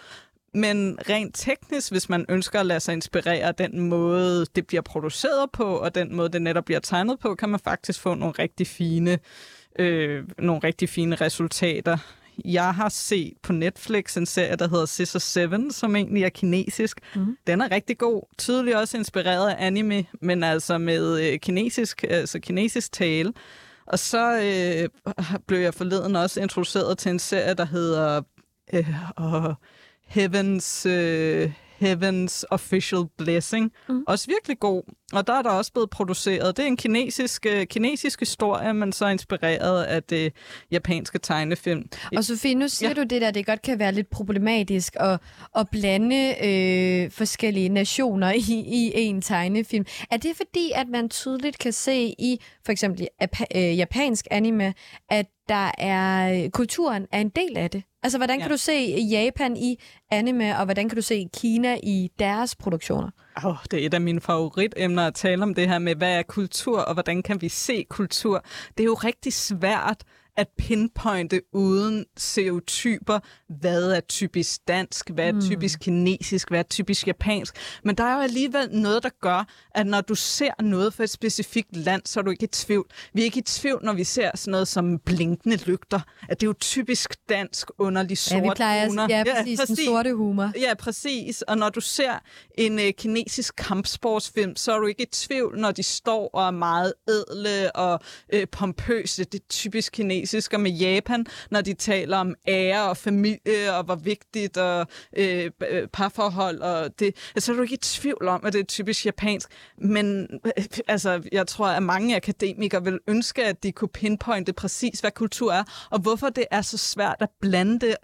men rent teknisk, hvis man ønsker at lade sig inspirere af den måde, det bliver produceret på, og den måde, det netop bliver tegnet på, kan man faktisk få nogle rigtig fine, øh, nogle rigtig fine resultater. Jeg har set på Netflix en serie, der hedder Scissor 7, som egentlig er kinesisk. Mm. Den er rigtig god. Tydeligt også inspireret af anime, men altså med øh, kinesisk, altså kinesisk tale. Og så øh, blev jeg forleden også introduceret til en serie, der hedder øh, uh, Heavens... Øh, Heaven's Official Blessing. Mm. Også virkelig god. Og der er der også blevet produceret. Det er en kinesisk, uh, kinesisk historie, men så inspireret af det japanske tegnefilm. Og Sofie, nu siger ja. du det der, det godt kan være lidt problematisk at, at blande øh, forskellige nationer i, i en tegnefilm. Er det fordi, at man tydeligt kan se i for eksempel øh, japansk anime, at der er kulturen er en del af det? Altså, hvordan kan ja. du se Japan i anime, og hvordan kan du se Kina i deres produktioner? Oh, det er et af mine favoritemner at tale om det her med, hvad er kultur, og hvordan kan vi se kultur. Det er jo rigtig svært at pinpointe uden stereotyper, hvad er typisk dansk, hvad er mm. typisk kinesisk, hvad er typisk japansk. Men der er jo alligevel noget, der gør, at når du ser noget for et specifikt land, så er du ikke i tvivl. Vi er ikke i tvivl, når vi ser sådan noget som blinkende lygter, at det er jo typisk dansk underlig sort ja, vi plejer, humor. Ja, præcis, ja, præcis, den sorte humor. Ja, præcis. Og når du ser en øh, kinesisk kampsportsfilm, så er du ikke i tvivl, når de står og er meget ædle og øh, pompøse. Det er typisk kinesisk. Og med Japan, når de taler om ære og familie og hvor vigtigt og øh, øh parforhold. Og det, altså, er du ikke i tvivl om, at det er typisk japansk. Men øh, altså, jeg tror, at mange akademikere vil ønske, at de kunne pinpointe præcis, hvad kultur er, og hvorfor det er så svært at blande det.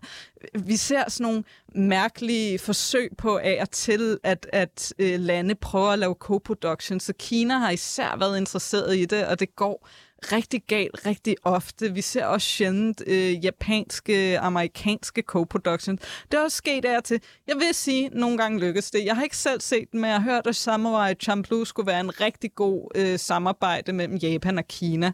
Vi ser sådan nogle mærkelige forsøg på af og til, at, at øh, lande prøver at lave co-production. Så Kina har især været interesseret i det, og det går rigtig galt rigtig ofte. Vi ser også sjældent øh, japanske, amerikanske co-productions. Det er også sket af til. Jeg vil sige, at nogle gange lykkes det. Jeg har ikke selv set den, men jeg har hørt, at Samurai Champloo skulle være en rigtig god øh, samarbejde mellem Japan og Kina.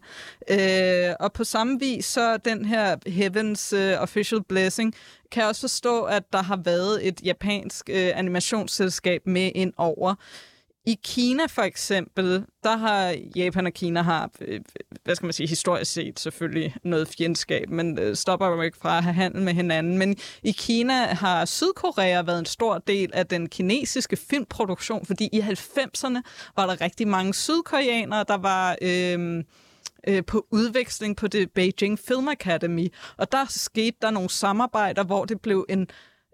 Øh, og på samme vis, så den her Heavens øh, Official Blessing, kan jeg også forstå, at der har været et japansk øh, animationsselskab med ind over. I Kina for eksempel, der har Japan og Kina har, øh, øh, hvad skal man sige, historisk set selvfølgelig noget fjendskab, men øh, stopper jo ikke fra at have handel med hinanden. Men i Kina har Sydkorea været en stor del af den kinesiske filmproduktion, fordi i 90'erne var der rigtig mange sydkoreanere, der var... Øh, øh, på udveksling på det Beijing Film Academy. Og der skete der nogle samarbejder, hvor det blev en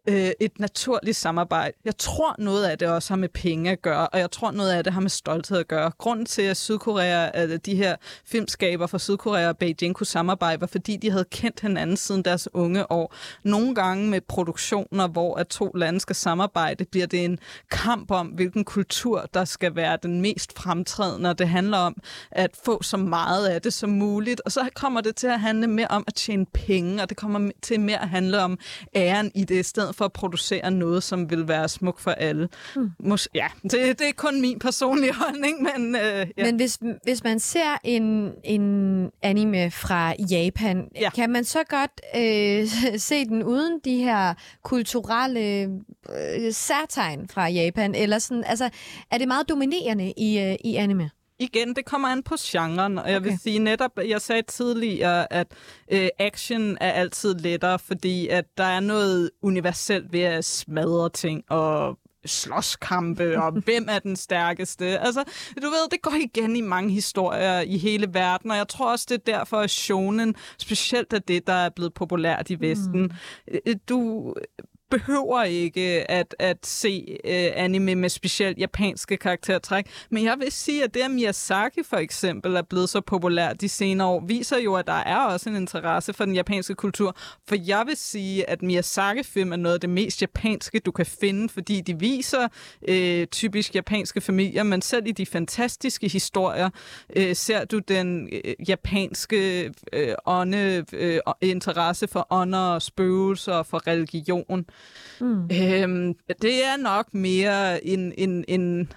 øh, et naturligt samarbejde. Jeg tror, noget af det også har med penge at gøre, og jeg tror, noget af det har med stolthed at gøre. Grunden til, at Sydkorea, at de her filmskaber fra Sydkorea og Beijing kunne samarbejde, var fordi de havde kendt hinanden siden deres unge år. Nogle gange med produktioner, hvor at to lande skal samarbejde, bliver det en kamp om, hvilken kultur, der skal være den mest fremtrædende, og det handler om at få så meget af det som muligt. Og så kommer det til at handle mere om at tjene penge, og det kommer til mere at handle om æren i det, i stedet for at producere noget, som vil være smuk for alle. Mm. Mås- ja, det, det er kun min personlige <laughs> holdning, men... Øh, ja. Men hvis, hvis man ser en, en anime fra Japan, ja. kan man så godt øh, <laughs> se den uden de her kulturelle øh, særtegn fra Japan? Eller sådan, altså, er det meget dominerende i, øh, i anime? Igen, det kommer an på genren, og jeg okay. vil sige netop, jeg sagde tidligere, at øh, action er altid lettere, fordi at der er noget universelt ved at smadre ting og slåskampe, <laughs> og hvem er den stærkeste. Altså, du ved, det går igen i mange historier i hele verden, og jeg tror også, det er derfor, at shonen specielt er det, der er blevet populært i Vesten. Mm. Du behøver ikke at, at se øh, anime med specielt japanske karaktertræk. Men jeg vil sige, at det, at Miyazaki for eksempel er blevet så populær de senere år, viser jo, at der er også en interesse for den japanske kultur. For jeg vil sige, at Miyazaki-film er noget af det mest japanske, du kan finde, fordi de viser øh, typisk japanske familier, men selv i de fantastiske historier øh, ser du den øh, japanske øh, ånde, øh, interesse for ånder og spøgelser og for religion. Mm. Øhm, det er nok mere en, en, en,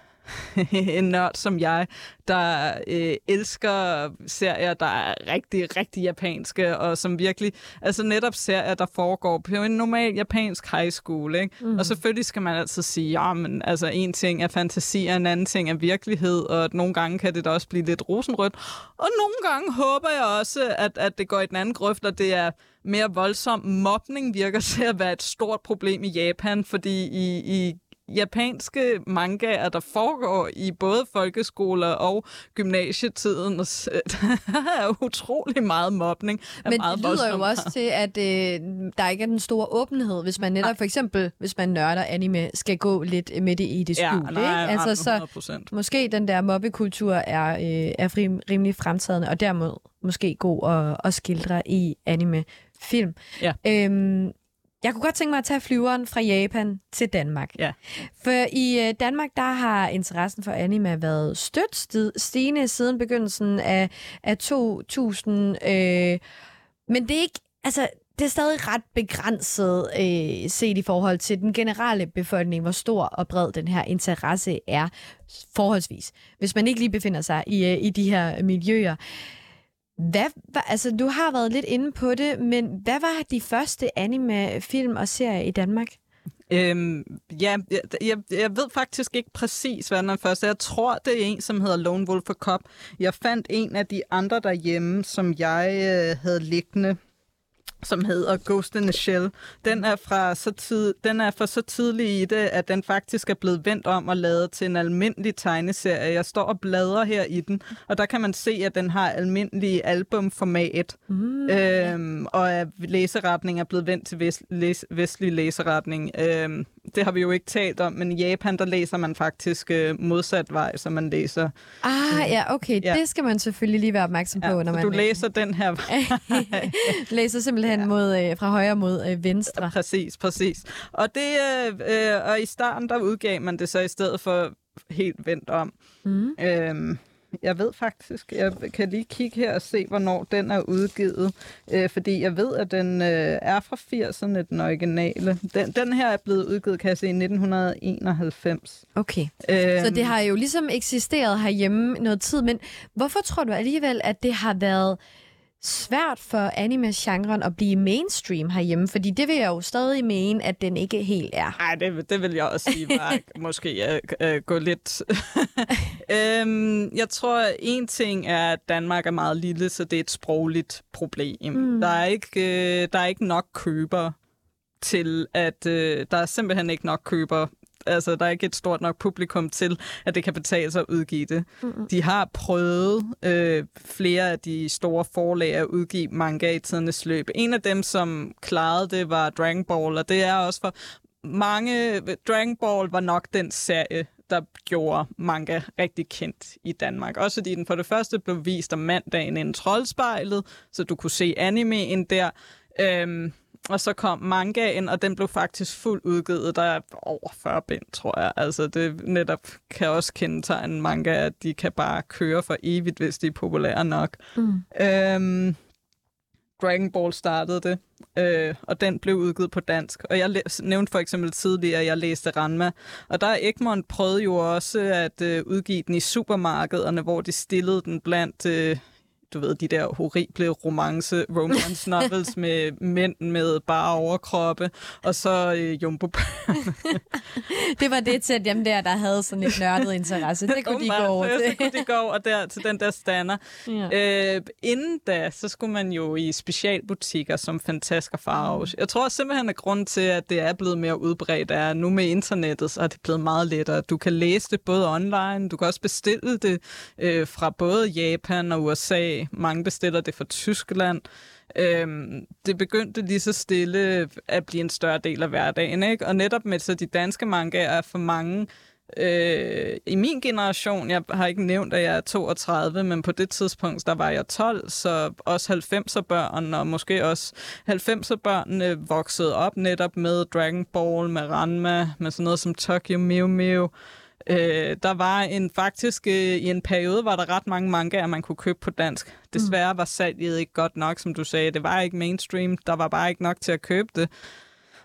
<laughs> en nørd som jeg, der øh, elsker serier, der er rigtig, rigtig japanske, og som virkelig, altså netop serier, der foregår på en normal japansk high school, ikke? Mm. Og selvfølgelig skal man altid sige, ja, men altså en ting er fantasi, og en anden ting er virkelighed, og at nogle gange kan det da også blive lidt rosenrødt. Og nogle gange håber jeg også, at, at det går i den anden grøft, og det er mere voldsom mobning virker til at være et stort problem i Japan, fordi i, i japanske mangaer, der foregår i både folkeskoler og gymnasietiden. Der <laughs> er utrolig meget mobning. Men meget det lyder jo også til, at øh, der ikke er den store åbenhed, hvis man netop for eksempel, hvis man nørder anime, skal gå lidt med det i det skjul. Ja, nej, ikke? Altså, så måske den der mobbekultur er, øh, er rimelig fremtrædende, og dermed måske god at, at skildre i anime film. Ja. Øhm, jeg kunne godt tænke mig at tage flyveren fra Japan til Danmark. Ja. For i øh, Danmark, der har interessen for anime været stødt stigende siden begyndelsen af, af 2000. Øh, men det er ikke, altså, det er stadig ret begrænset øh, set i forhold til den generelle befolkning, hvor stor og bred den her interesse er forholdsvis, hvis man ikke lige befinder sig i, øh, i de her miljøer. Hvad var, altså, du har været lidt inde på det, men hvad var de første anime-film og serier i Danmark? Øhm, ja, jeg, jeg, jeg ved faktisk ikke præcis, hvad den er første. Jeg tror, det er en, som hedder Lone Wolf for Cop. Jeg fandt en af de andre derhjemme, som jeg øh, havde liggende som hedder Ghost in the Shell. Den er, fra så tid, den er for så tidlig i det, at den faktisk er blevet vendt om og lavet til en almindelig tegneserie. Jeg står og bladrer her i den, og der kan man se, at den har almindelig albumformat. Mm. Øhm, og at læseretning er blevet vendt til vest, læs, vestlig læseretning. Øhm, det har vi jo ikke talt om, men i Japan, der læser man faktisk øh, modsat vej, så man læser... Ah, ja, okay. Ja. Det skal man selvfølgelig lige være opmærksom på, ja, når man... du læser den her vej. <laughs> læser simpelthen ja. mod, øh, fra højre mod øh, venstre. Præcis, præcis. Og, det, øh, øh, og i starten, der udgav man det så i stedet for helt vendt om. Mm. Øhm, jeg ved faktisk, jeg kan lige kigge her og se, hvornår den er udgivet. Øh, fordi jeg ved, at den øh, er fra 80'erne, den originale. Den, den her er blevet udgivet, kan jeg se, i 1991. Okay. Øhm, Så det har jo ligesom eksisteret herhjemme noget tid, men hvorfor tror du alligevel, at det har været svært for anime-genren at blive mainstream herhjemme? Fordi det vil jeg jo stadig mene, at den ikke helt er. Nej, det, det vil jeg også sige bare <laughs> måske uh, uh, gå lidt... um, <laughs> jeg tror, en ting er, at Danmark er meget lille, så det er et sprogligt problem. Mm. Der, er ikke, uh, der er ikke nok køber til, at uh, der er simpelthen ikke nok køber altså, der er ikke et stort nok publikum til, at det kan betale sig at udgive det. Mm-hmm. De har prøvet øh, flere af de store forlag at udgive manga i tidernes løb. En af dem, som klarede det, var Dragon Ball, og det er også for mange... Dragon Ball var nok den serie, der gjorde manga rigtig kendt i Danmark. Også fordi den for det første blev vist om mandagen inden troldspejlet, så du kunne se animeen der. Øhm, og så kom mangaen, og den blev faktisk fuldt udgivet. Der er over 40 bind, tror jeg. Altså, det netop kan også kendetegne manga, at de kan bare køre for evigt, hvis de er populære nok. Mm. Øhm, Dragon Ball startede det, øh, og den blev udgivet på dansk. Og jeg nævnte for eksempel tidligere, at jeg læste Ranma. Og der er Egmont prøvede jo også at øh, udgive den i supermarkederne, hvor de stillede den blandt... Øh, du ved, de der horrible romance, romance novels <laughs> med mænd med bare overkroppe, og så øh, jumbo Det var det til dem der, der havde sådan et nørdet interesse. Det kunne de gå over til. Det kunne de gå over der, til den der stander. Ja. Øh, inden da, så skulle man jo i specialbutikker som Fantask og Farves. Jeg tror simpelthen, at grund til, at det er blevet mere udbredt, er nu med internettet, så er det blevet meget lettere. Du kan læse det både online, du kan også bestille det øh, fra både Japan og USA, mange bestiller det fra Tyskland. Øhm, det begyndte lige så stille at blive en større del af hverdagen, ikke? Og netop med så de danske manga er for mange Øh, I min generation, jeg har ikke nævnt, at jeg er 32, men på det tidspunkt, der var jeg 12, så også 90'er børn, og måske også 90'er børnene voksede op netop med Dragon Ball, med Ranma, med sådan noget som Tokyo Mew Mew. Øh, der var en faktisk øh, i en periode var der ret mange mangaer, man kunne købe på dansk. Desværre var salget ikke godt nok, som du sagde. Det var ikke mainstream. Der var bare ikke nok til at købe det.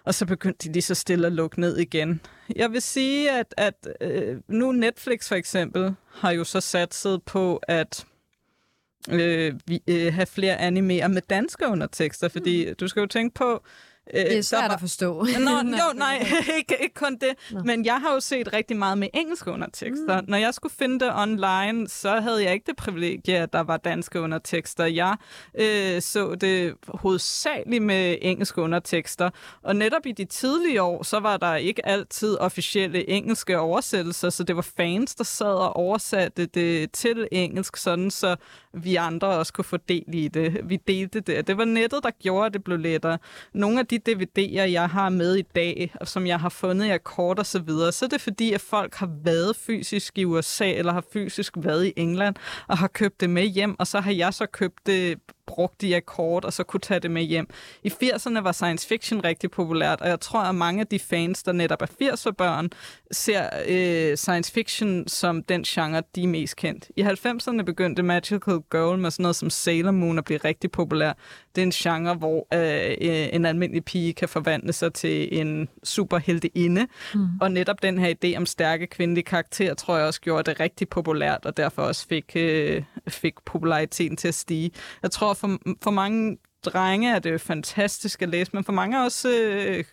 Og så begyndte de lige så stille at lukke ned igen. Jeg vil sige, at, at øh, nu Netflix for eksempel har jo så satset på at øh, vi, øh, have flere animer med danske undertekster, fordi mm. du skal jo tænke på, Øh, det er svært var... at forstå. Nå, <laughs> jo, nej, <laughs> ikke, ikke kun det. Nå. Men jeg har jo set rigtig meget med engelske undertekster. Mm. Når jeg skulle finde det online, så havde jeg ikke det privilegie, at der var danske undertekster. Jeg øh, så det hovedsageligt med engelske undertekster. Og netop i de tidlige år, så var der ikke altid officielle engelske oversættelser, så det var fans, der sad og oversatte det til engelsk, sådan så vi andre også kunne få del i det. Vi delte det. Det var nettet, der gjorde, at det blev lettere. Nogle af de DVD'er, jeg har med i dag, og som jeg har fundet i akkord og så videre, så er det fordi, at folk har været fysisk i USA, eller har fysisk været i England, og har købt det med hjem, og så har jeg så købt det brugte i akkord, og så kunne tage det med hjem. I 80'erne var science fiction rigtig populært, og jeg tror, at mange af de fans, der netop er 80'er børn, ser øh, science fiction som den genre, de er mest kendt. I 90'erne begyndte Magical Girl med sådan noget som Sailor Moon at blive rigtig populær. Det er en genre, hvor øh, en almindelig pige kan forvandle sig til en superhelteinde, mm. og netop den her idé om stærke kvindelige karakterer, tror jeg også gjorde det rigtig populært, og derfor også fik, øh, fik populariteten til at stige. Jeg tror, for, for mange drenge er det fantastisk at læse, men for mange også øh,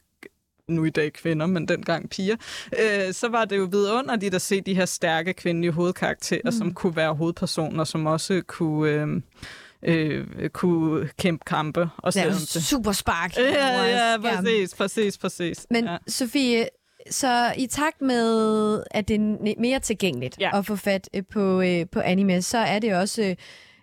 nu i dag kvinder, men dengang piger, øh, så var det jo vidunderligt at se de her stærke kvindelige hovedkarakterer, mm. som kunne være hovedpersoner, som også kunne... Øh, øh, kunne kæmpe kampe. Og det er jo super spark. Ja, ja, præcis, præcis, præcis. Men ja. Sofie, så i takt med, at det er mere tilgængeligt ja. at få fat øh, på, øh, på anime, så er det også øh,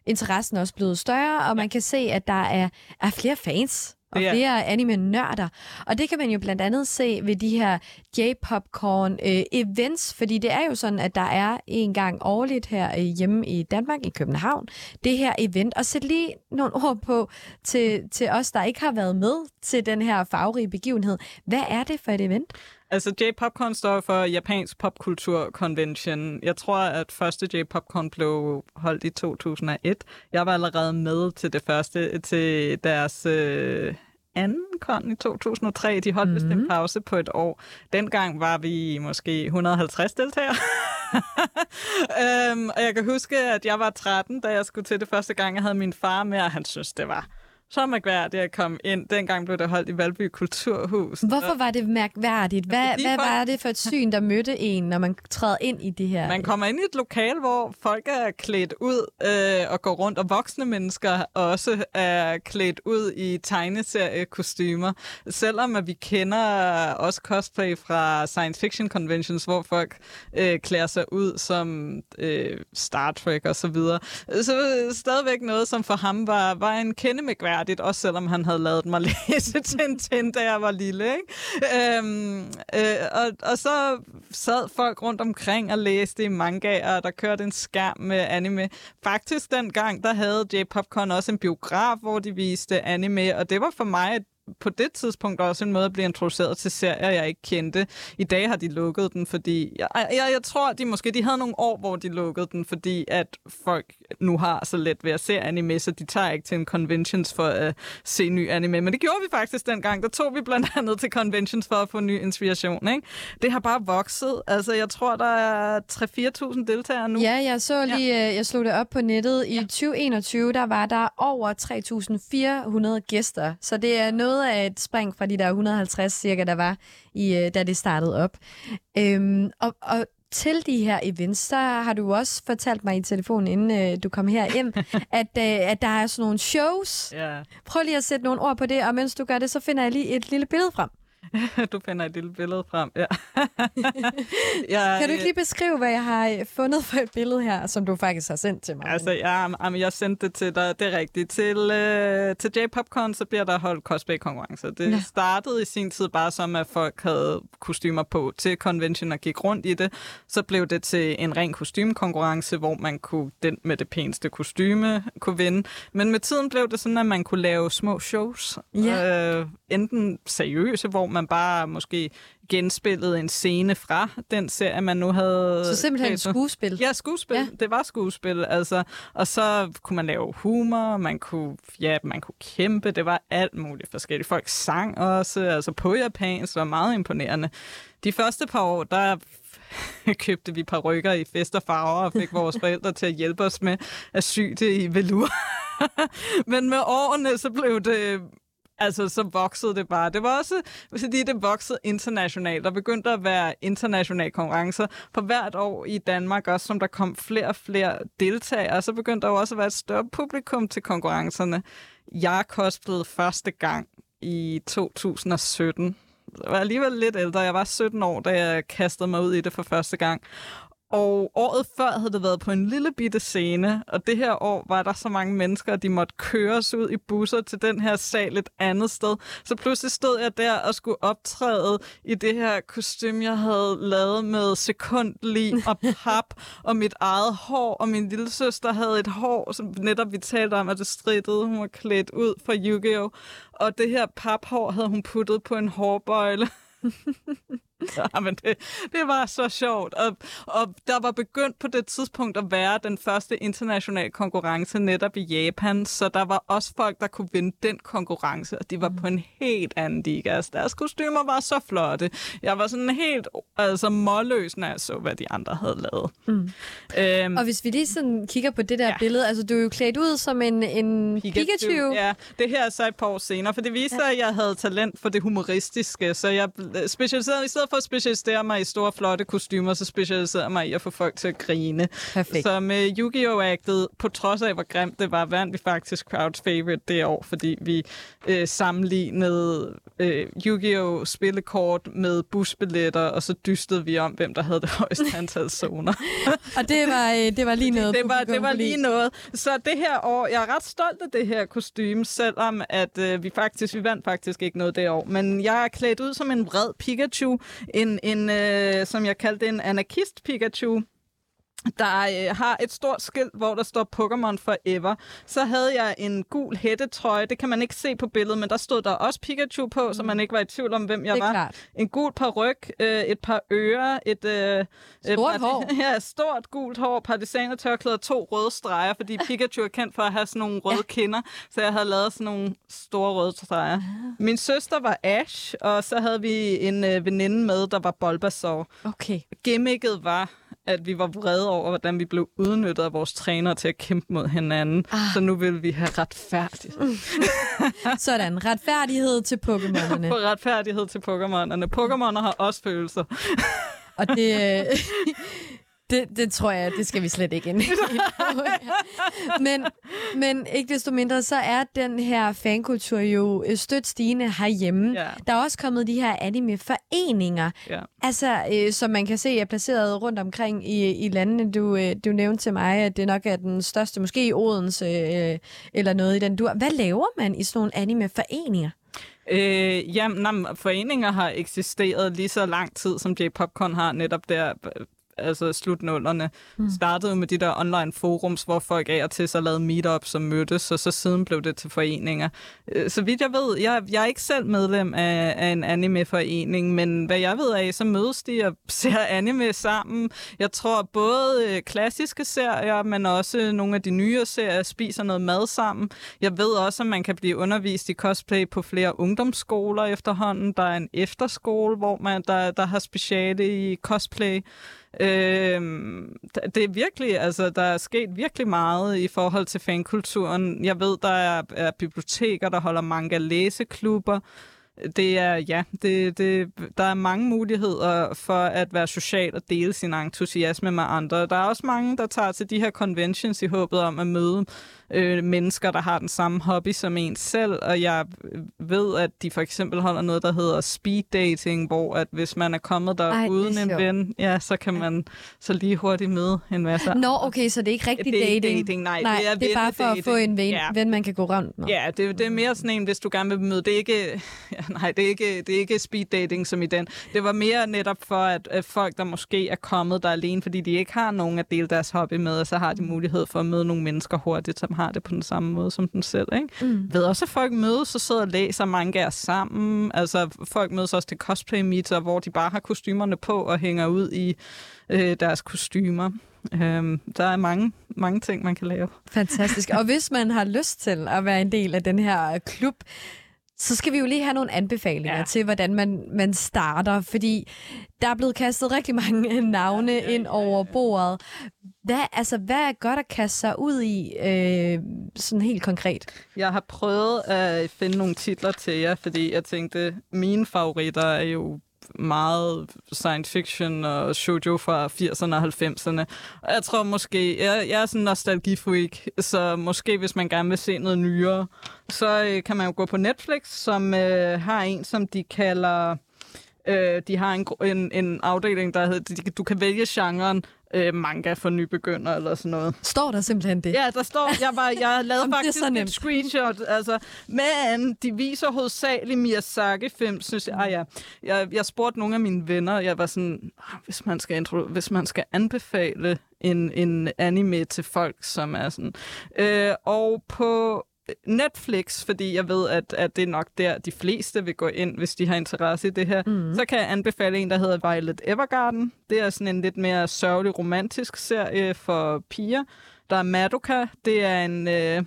interessen også blevet større, og man kan se, at der er, er flere fans og ja. flere anime-nørder. Og det kan man jo blandt andet se ved de her J-Popcorn-events, øh, fordi det er jo sådan, at der er en gang årligt her øh, hjemme i Danmark, i København, det her event. Og sæt lige nogle ord på til, til os, der ikke har været med til den her farverige begivenhed. Hvad er det for et event? Altså, J-Popcorn står for Japansk Popkultur Convention. Jeg tror, at første J-Popcorn blev holdt i 2001. Jeg var allerede med til det første, til deres øh, anden kon i 2003. De holdt mm-hmm. en pause på et år. Dengang var vi måske 150 deltagere. <laughs> øhm, og jeg kan huske, at jeg var 13, da jeg skulle til det første gang. Jeg havde min far med, og han synes, det var så mærkværdigt at komme ind. Dengang blev det holdt i Valby Kulturhus. Hvorfor var det mærkværdigt? Hvad, hvad var det for et syn, der mødte en, når man træder ind i det her? Man kommer ind i et lokal, hvor folk er klædt ud øh, og går rundt, og voksne mennesker også er klædt ud i tegneseriekostymer. Selvom at vi kender også cosplay fra science fiction conventions, hvor folk øh, klæder sig ud som øh, Star Trek og så videre. Så stadigvæk noget, som for ham var, var en kendemærkværdigt troværdigt, også selvom han havde lavet mig <laughs> læse Tintin, da jeg var lille. Ikke? Øhm, øh, og, og så sad folk rundt omkring og læste i mangaer, og der kørte en skærm med anime. Faktisk dengang, der havde J-Popcorn også en biograf, hvor de viste anime, og det var for mig et på det tidspunkt også en måde at blive introduceret til serier, jeg ikke kendte. I dag har de lukket den, fordi... Jeg, jeg, jeg tror, de måske de havde nogle år, hvor de lukkede den, fordi at folk nu har så let ved at se anime, så de tager ikke til en conventions for at se ny anime. Men det gjorde vi faktisk dengang. Der tog vi blandt <laughs> andet til conventions for at få ny inspiration. Ikke? Det har bare vokset. Altså, jeg tror, der er 3-4.000 deltagere nu. Ja, jeg så lige, ja. Øh, jeg slog det op på nettet. I ja. 2021, der var der over 3.400 gæster. Så det er noget noget af et spring fra de der 150 cirka, der var, i, øh, da det startede op. Øhm, og, og til de her events, så har du også fortalt mig i telefonen, inden øh, du kom her ind, <laughs> at, øh, at der er sådan nogle shows. Yeah. Prøv lige at sætte nogle ord på det, og mens du gør det, så finder jeg lige et lille billede frem. <laughs> du finder et lille billede frem, ja. <laughs> jeg, kan du ikke lige beskrive, hvad jeg har øh, fundet for et billede her, som du faktisk har sendt til mig? Altså, ja, jeg sendte det til dig, det er rigtigt. Til, uh, til J-Popcorn, så bliver der holdt cosplay-konkurrencer. Det ja. startede i sin tid bare som, at folk havde kostymer på til convention og gik rundt i det. Så blev det til en ren kostymekonkurrence, hvor man kunne, den med det pæneste kostyme kunne vinde. Men med tiden blev det sådan, at man kunne lave små shows. Ja. Uh, enten seriøse, hvor man bare måske genspillede en scene fra den serie, man nu havde... Så simpelthen et skuespil? Ja, skuespil. Ja. Det var skuespil, altså. Og så kunne man lave humor, man kunne, ja, man kunne kæmpe, det var alt muligt forskelligt. Folk sang også, altså på japansk, var meget imponerende. De første par år, der <laughs> købte vi par rykker i fest og farver og fik vores <laughs> forældre til at hjælpe os med at sy det i velur. <laughs> Men med årene, så blev det Altså, så voksede det bare. Det var også, fordi det voksede internationalt. Der begyndte at være internationale konkurrencer for hvert år i Danmark, også som der kom flere og flere deltagere. Så begyndte der jo også at være et større publikum til konkurrencerne. Jeg cosplayede første gang i 2017. Jeg var alligevel lidt ældre. Jeg var 17 år, da jeg kastede mig ud i det for første gang. Og året før havde det været på en lille bitte scene, og det her år var der så mange mennesker, at de måtte køres ud i busser til den her sal et andet sted. Så pludselig stod jeg der og skulle optræde i det her kostume, jeg havde lavet med sekundlig og pap <laughs> og mit eget hår, og min lille søster havde et hår, som netop vi talte om, at det strittede. Hun var klædt ud for Yu-Gi-Oh! Og det her paphår havde hun puttet på en hårbøjle. <laughs> <laughs> Ja, men det, det var så sjovt. Og, og der var begyndt på det tidspunkt at være den første internationale konkurrence netop i Japan, så der var også folk, der kunne vinde den konkurrence, og de var på en helt anden liga. Altså, deres kostymer var så flotte. Jeg var sådan helt altså, målløs, når jeg så, hvad de andre havde lavet. Mm. Øhm, og hvis vi lige sådan kigger på det der ja. billede, altså du er jo klædt ud som en, en Pikachu. Pikachu. Ja, det her er så et par år senere, for det viste ja. at jeg havde talent for det humoristiske, så jeg specialiserede i stedet for at specialisere mig i store, flotte kostymer, så specialiserede jeg mig i at få folk til at grine. Perfekt. Så med Yu-Gi-Oh! på trods af, hvor grimt det var, vandt vi faktisk crowd favorite det år, fordi vi øh, sammenlignede øh, Yu-Gi-Oh! spillekort med busbilletter, og så dystede vi om, hvem der havde det <laughs> højeste antal zoner. og det var, øh, det var lige noget. Det var, det var lige noget. Så det her år, jeg er ret stolt af det her kostume, selvom at øh, vi faktisk, vi vandt faktisk ikke noget det år. Men jeg er klædt ud som en vred Pikachu, en, en øh, som jeg kaldte en anarkist Pikachu der øh, har et stort skilt, hvor der står Pokémon Forever. Så havde jeg en gul hættetrøje. Det kan man ikke se på billedet, men der stod der også Pikachu på, mm. så man ikke var i tvivl om, hvem jeg det var. Klart. En gul paryk, øh, et par ører, et... Øh, stort øh, hår. <laughs> Ja, stort gult hår, partisanertørklæder, to røde streger, fordi <laughs> Pikachu er kendt for at have sådan nogle røde ja. kinder, så jeg havde lavet sådan nogle store røde streger. Ah. Min søster var Ash, og så havde vi en øh, veninde med, der var Bulbasaur. Okay. Gimmicket var at vi var vrede over, hvordan vi blev udnyttet af vores trænere til at kæmpe mod hinanden. Ah. Så nu vil vi have retfærdighed. Mm. <laughs> Sådan, retfærdighed til Pokémonerne. På <laughs> retfærdighed til Pokémonerne. Pokémoner har også følelser. Og det, <laughs> det, det tror jeg, det skal vi slet ikke ind i. <laughs> men, men ikke desto mindre, så er den her fankultur jo øh, stødt stigende herhjemme. Ja. Der er også kommet de her anime-foreninger, ja. altså, øh, som man kan se er placeret rundt omkring i, i landene. Du, øh, du nævnte til mig, at det nok er den største, måske i Odense øh, eller noget i den dur. Hvad laver man i sådan nogle anime-foreninger? Øh, jamen, foreninger har eksisteret lige så lang tid, som J-Popcorn har netop der altså slutnullerne, mm. startede med de der online forums, hvor folk af og til så lavede meetups som mødtes, og så siden blev det til foreninger. Øh, så vidt jeg ved, jeg, jeg er ikke selv medlem af, af en anime-forening, men hvad jeg ved af, så mødes de og <laughs> ser anime sammen. Jeg tror både øh, klassiske serier, men også nogle af de nye serier spiser noget mad sammen. Jeg ved også, at man kan blive undervist i cosplay på flere ungdomsskoler efterhånden. Der er en efterskole, hvor man der, der har speciale i cosplay. Øh, det er virkelig, altså, der er sket virkelig meget i forhold til fankulturen. Jeg ved, der er, er biblioteker, der holder manga læseklubber. Det er, ja, det, det, der er mange muligheder for at være social og dele sin entusiasme med andre. Der er også mange, der tager til de her conventions i håbet om at møde øh, mennesker, der har den samme hobby som en selv, og jeg ved, at de for eksempel holder noget, der hedder speed dating, hvor at hvis man er kommet der Ej, uden en ven, ja, så kan man så lige hurtigt møde en masse Nå, okay, så det er ikke rigtig det er dating. dating. Nej, Nej, det er, det er bare for dating. at få en ven, ja. ven, man kan gå rundt med. Ja, det, det er mere sådan en, hvis du gerne vil møde. Det er ikke, ja, nej, det er ikke, det er ikke speed dating som i den. Det var mere netop for, at, at folk, der måske er kommet der alene, fordi de ikke har nogen at dele deres hobby med, og så har de mulighed for at møde nogle mennesker hurtigt, som har det på den samme måde som den selv. Ikke? Mm. Ved også, at folk mødes og sidder og læser manga sammen. Altså, folk mødes også til cosplay meetup, hvor de bare har kostymerne på og hænger ud i øh, deres kostymer. Øhm, der er mange, mange ting, man kan lave. Fantastisk. Og hvis man har lyst til at være en del af den her klub, så skal vi jo lige have nogle anbefalinger ja. til, hvordan man, man starter, fordi der er blevet kastet rigtig mange <laughs> navne ja, ja, ind over bordet. Hvad, altså, hvad er godt at kaste sig ud i, øh, sådan helt konkret? Jeg har prøvet at finde nogle titler til jer, fordi jeg tænkte, mine favoritter er jo meget science fiction og shoujo fra 80'erne og 90'erne. Jeg tror måske, jeg, jeg er sådan en nostalgifreak, så måske hvis man gerne vil se noget nyere, så øh, kan man jo gå på Netflix, som øh, har en, som de kalder... Øh, de har en, en, en afdeling, der hedder, du kan vælge genren øh, manga for nybegynder eller sådan noget. Står der simpelthen det? Ja, der står, jeg, var, jeg <laughs> lavede Jamen, det faktisk så et screenshot, altså, men de viser hovedsageligt Miyazaki-film, synes jeg. Ah, ja. jeg. Jeg spurgte nogle af mine venner, jeg var sådan, "Ah, hvis man skal, intro, hvis man skal anbefale en, en anime til folk, som er sådan... Øh, og på Netflix, fordi jeg ved, at, at det er nok der, de fleste vil gå ind, hvis de har interesse i det her. Mm. Så kan jeg anbefale en, der hedder Violet Evergarden. Det er sådan en lidt mere sørgelig romantisk serie for piger. Der er Madoka. Det er en, øh,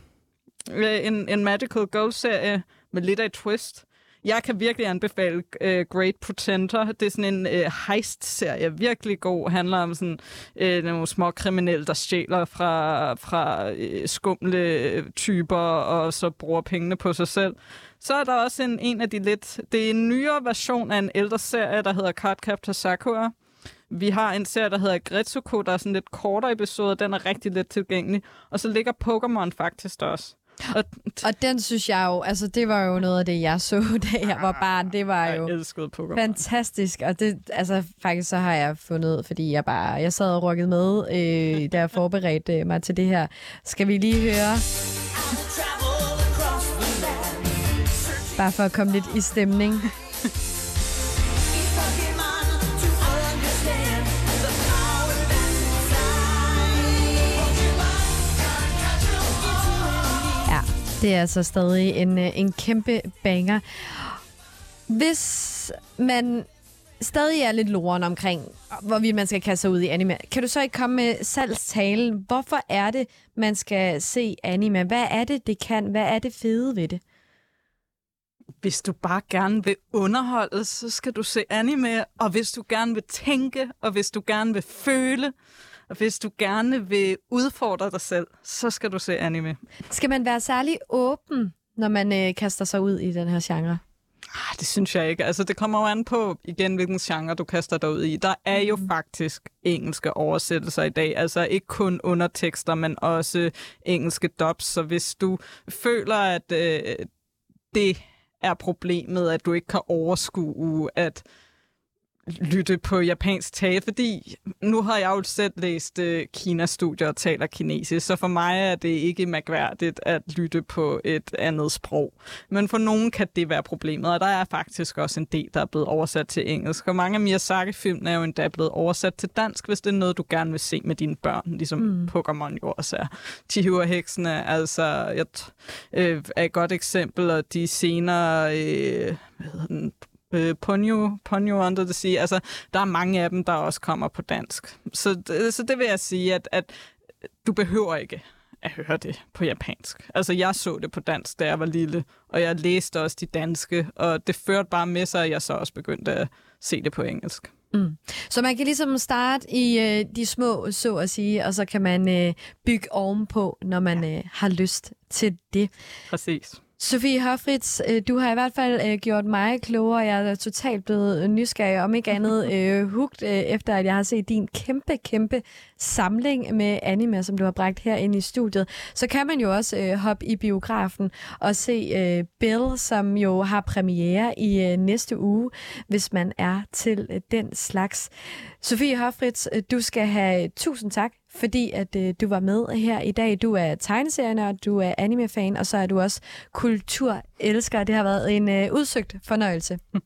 øh, en, en magical girl-serie med lidt af et twist. Jeg kan virkelig anbefale uh, Great Pretender. Det er sådan en uh, heist-serie, virkelig god. handler om sådan uh, nogle små kriminelle, der stjæler fra, fra uh, skumle typer, og så bruger pengene på sig selv. Så er der også en, en af de lidt... Det er en nyere version af en ældre serie, der hedder Cardcaptor Sakura. Vi har en serie, der hedder Gretsuko, der er sådan lidt kortere episode, den er rigtig let tilgængelig. Og så ligger Pokémon faktisk der også. <laughs> Og Og den synes jeg jo, altså det var jo noget af det, jeg så, <laughs> da jeg var barn. Det var jo fantastisk, og det, altså faktisk så har jeg fundet, fordi jeg bare, jeg sad og rykket med, øh, da jeg forberedte øh, mig til det her. Skal vi lige høre, bare for at komme lidt i stemning. Det er altså stadig en, øh, en kæmpe banger. Hvis man stadig er lidt loren omkring, hvorvidt man skal kaste sig ud i anime, kan du så ikke komme med salgstalen? Hvorfor er det, man skal se anime? Hvad er det, det kan? Hvad er det fede ved det? Hvis du bare gerne vil underholde, så skal du se anime. Og hvis du gerne vil tænke, og hvis du gerne vil føle, og hvis du gerne vil udfordre dig selv, så skal du se anime. Skal man være særlig åben, når man øh, kaster sig ud i den her genre? Ah, det synes jeg ikke. Altså, det kommer jo an på, igen, hvilken genre du kaster dig ud i. Der er jo Mhm. faktisk engelske oversættelser i dag. Altså ikke kun undertekster, men også engelske dubs. Så hvis du føler, at øh, det er problemet, at du ikke kan overskue at lytte på japansk tale, fordi nu har jeg jo selv læst øh, Kina-studier og taler kinesisk, så for mig er det ikke mærkværdigt at lytte på et andet sprog. Men for nogen kan det være problemet, og der er faktisk også en del, der er blevet oversat til engelsk. Og mange af Miyazaki-filmene er jo endda blevet oversat til dansk, hvis det er noget, du gerne vil se med dine børn, ligesom mm. Pokémon jo også er. Chihua-heksene altså, jeg, øh, er et godt eksempel, og de senere... Øh, hvad hedder den? Øh, Ponyo, Ponyo Under the Sea. Altså, der er mange af dem, der også kommer på dansk. Så, det- så det vil jeg sige, at, at du behøver ikke at høre det på japansk. Altså, jeg så det på dansk, da jeg var lille, og jeg læste også de danske, og det førte bare med sig, at jeg så også begyndte at se det på engelsk. Så man kan ligesom starte i øh, de små, så at sige, og så kan man øh, bygge ovenpå, når man øh, har lyst til det. Præcis. Sofie Hofritz, øh, du har i hvert fald øh, gjort mig klogere. Jeg er totalt blevet nysgerrig, om ikke andet <laughs> øh, hugt, øh, efter at jeg har set din kæmpe, kæmpe samling med anime, som du har bragt her ind i studiet. Så kan man jo også øh, hoppe i biografen og se øh, Bill, som jo har premiere i øh, næste uge, hvis man er til øh, den slags. Sofie Hofritz, øh, du skal have tusind tak, fordi at øh, du var med her i dag. Du er tegneserienørd, du er anime-fan, og så er du også kulturelsker. Det har været en øh, udsøgt fornøjelse. <laughs>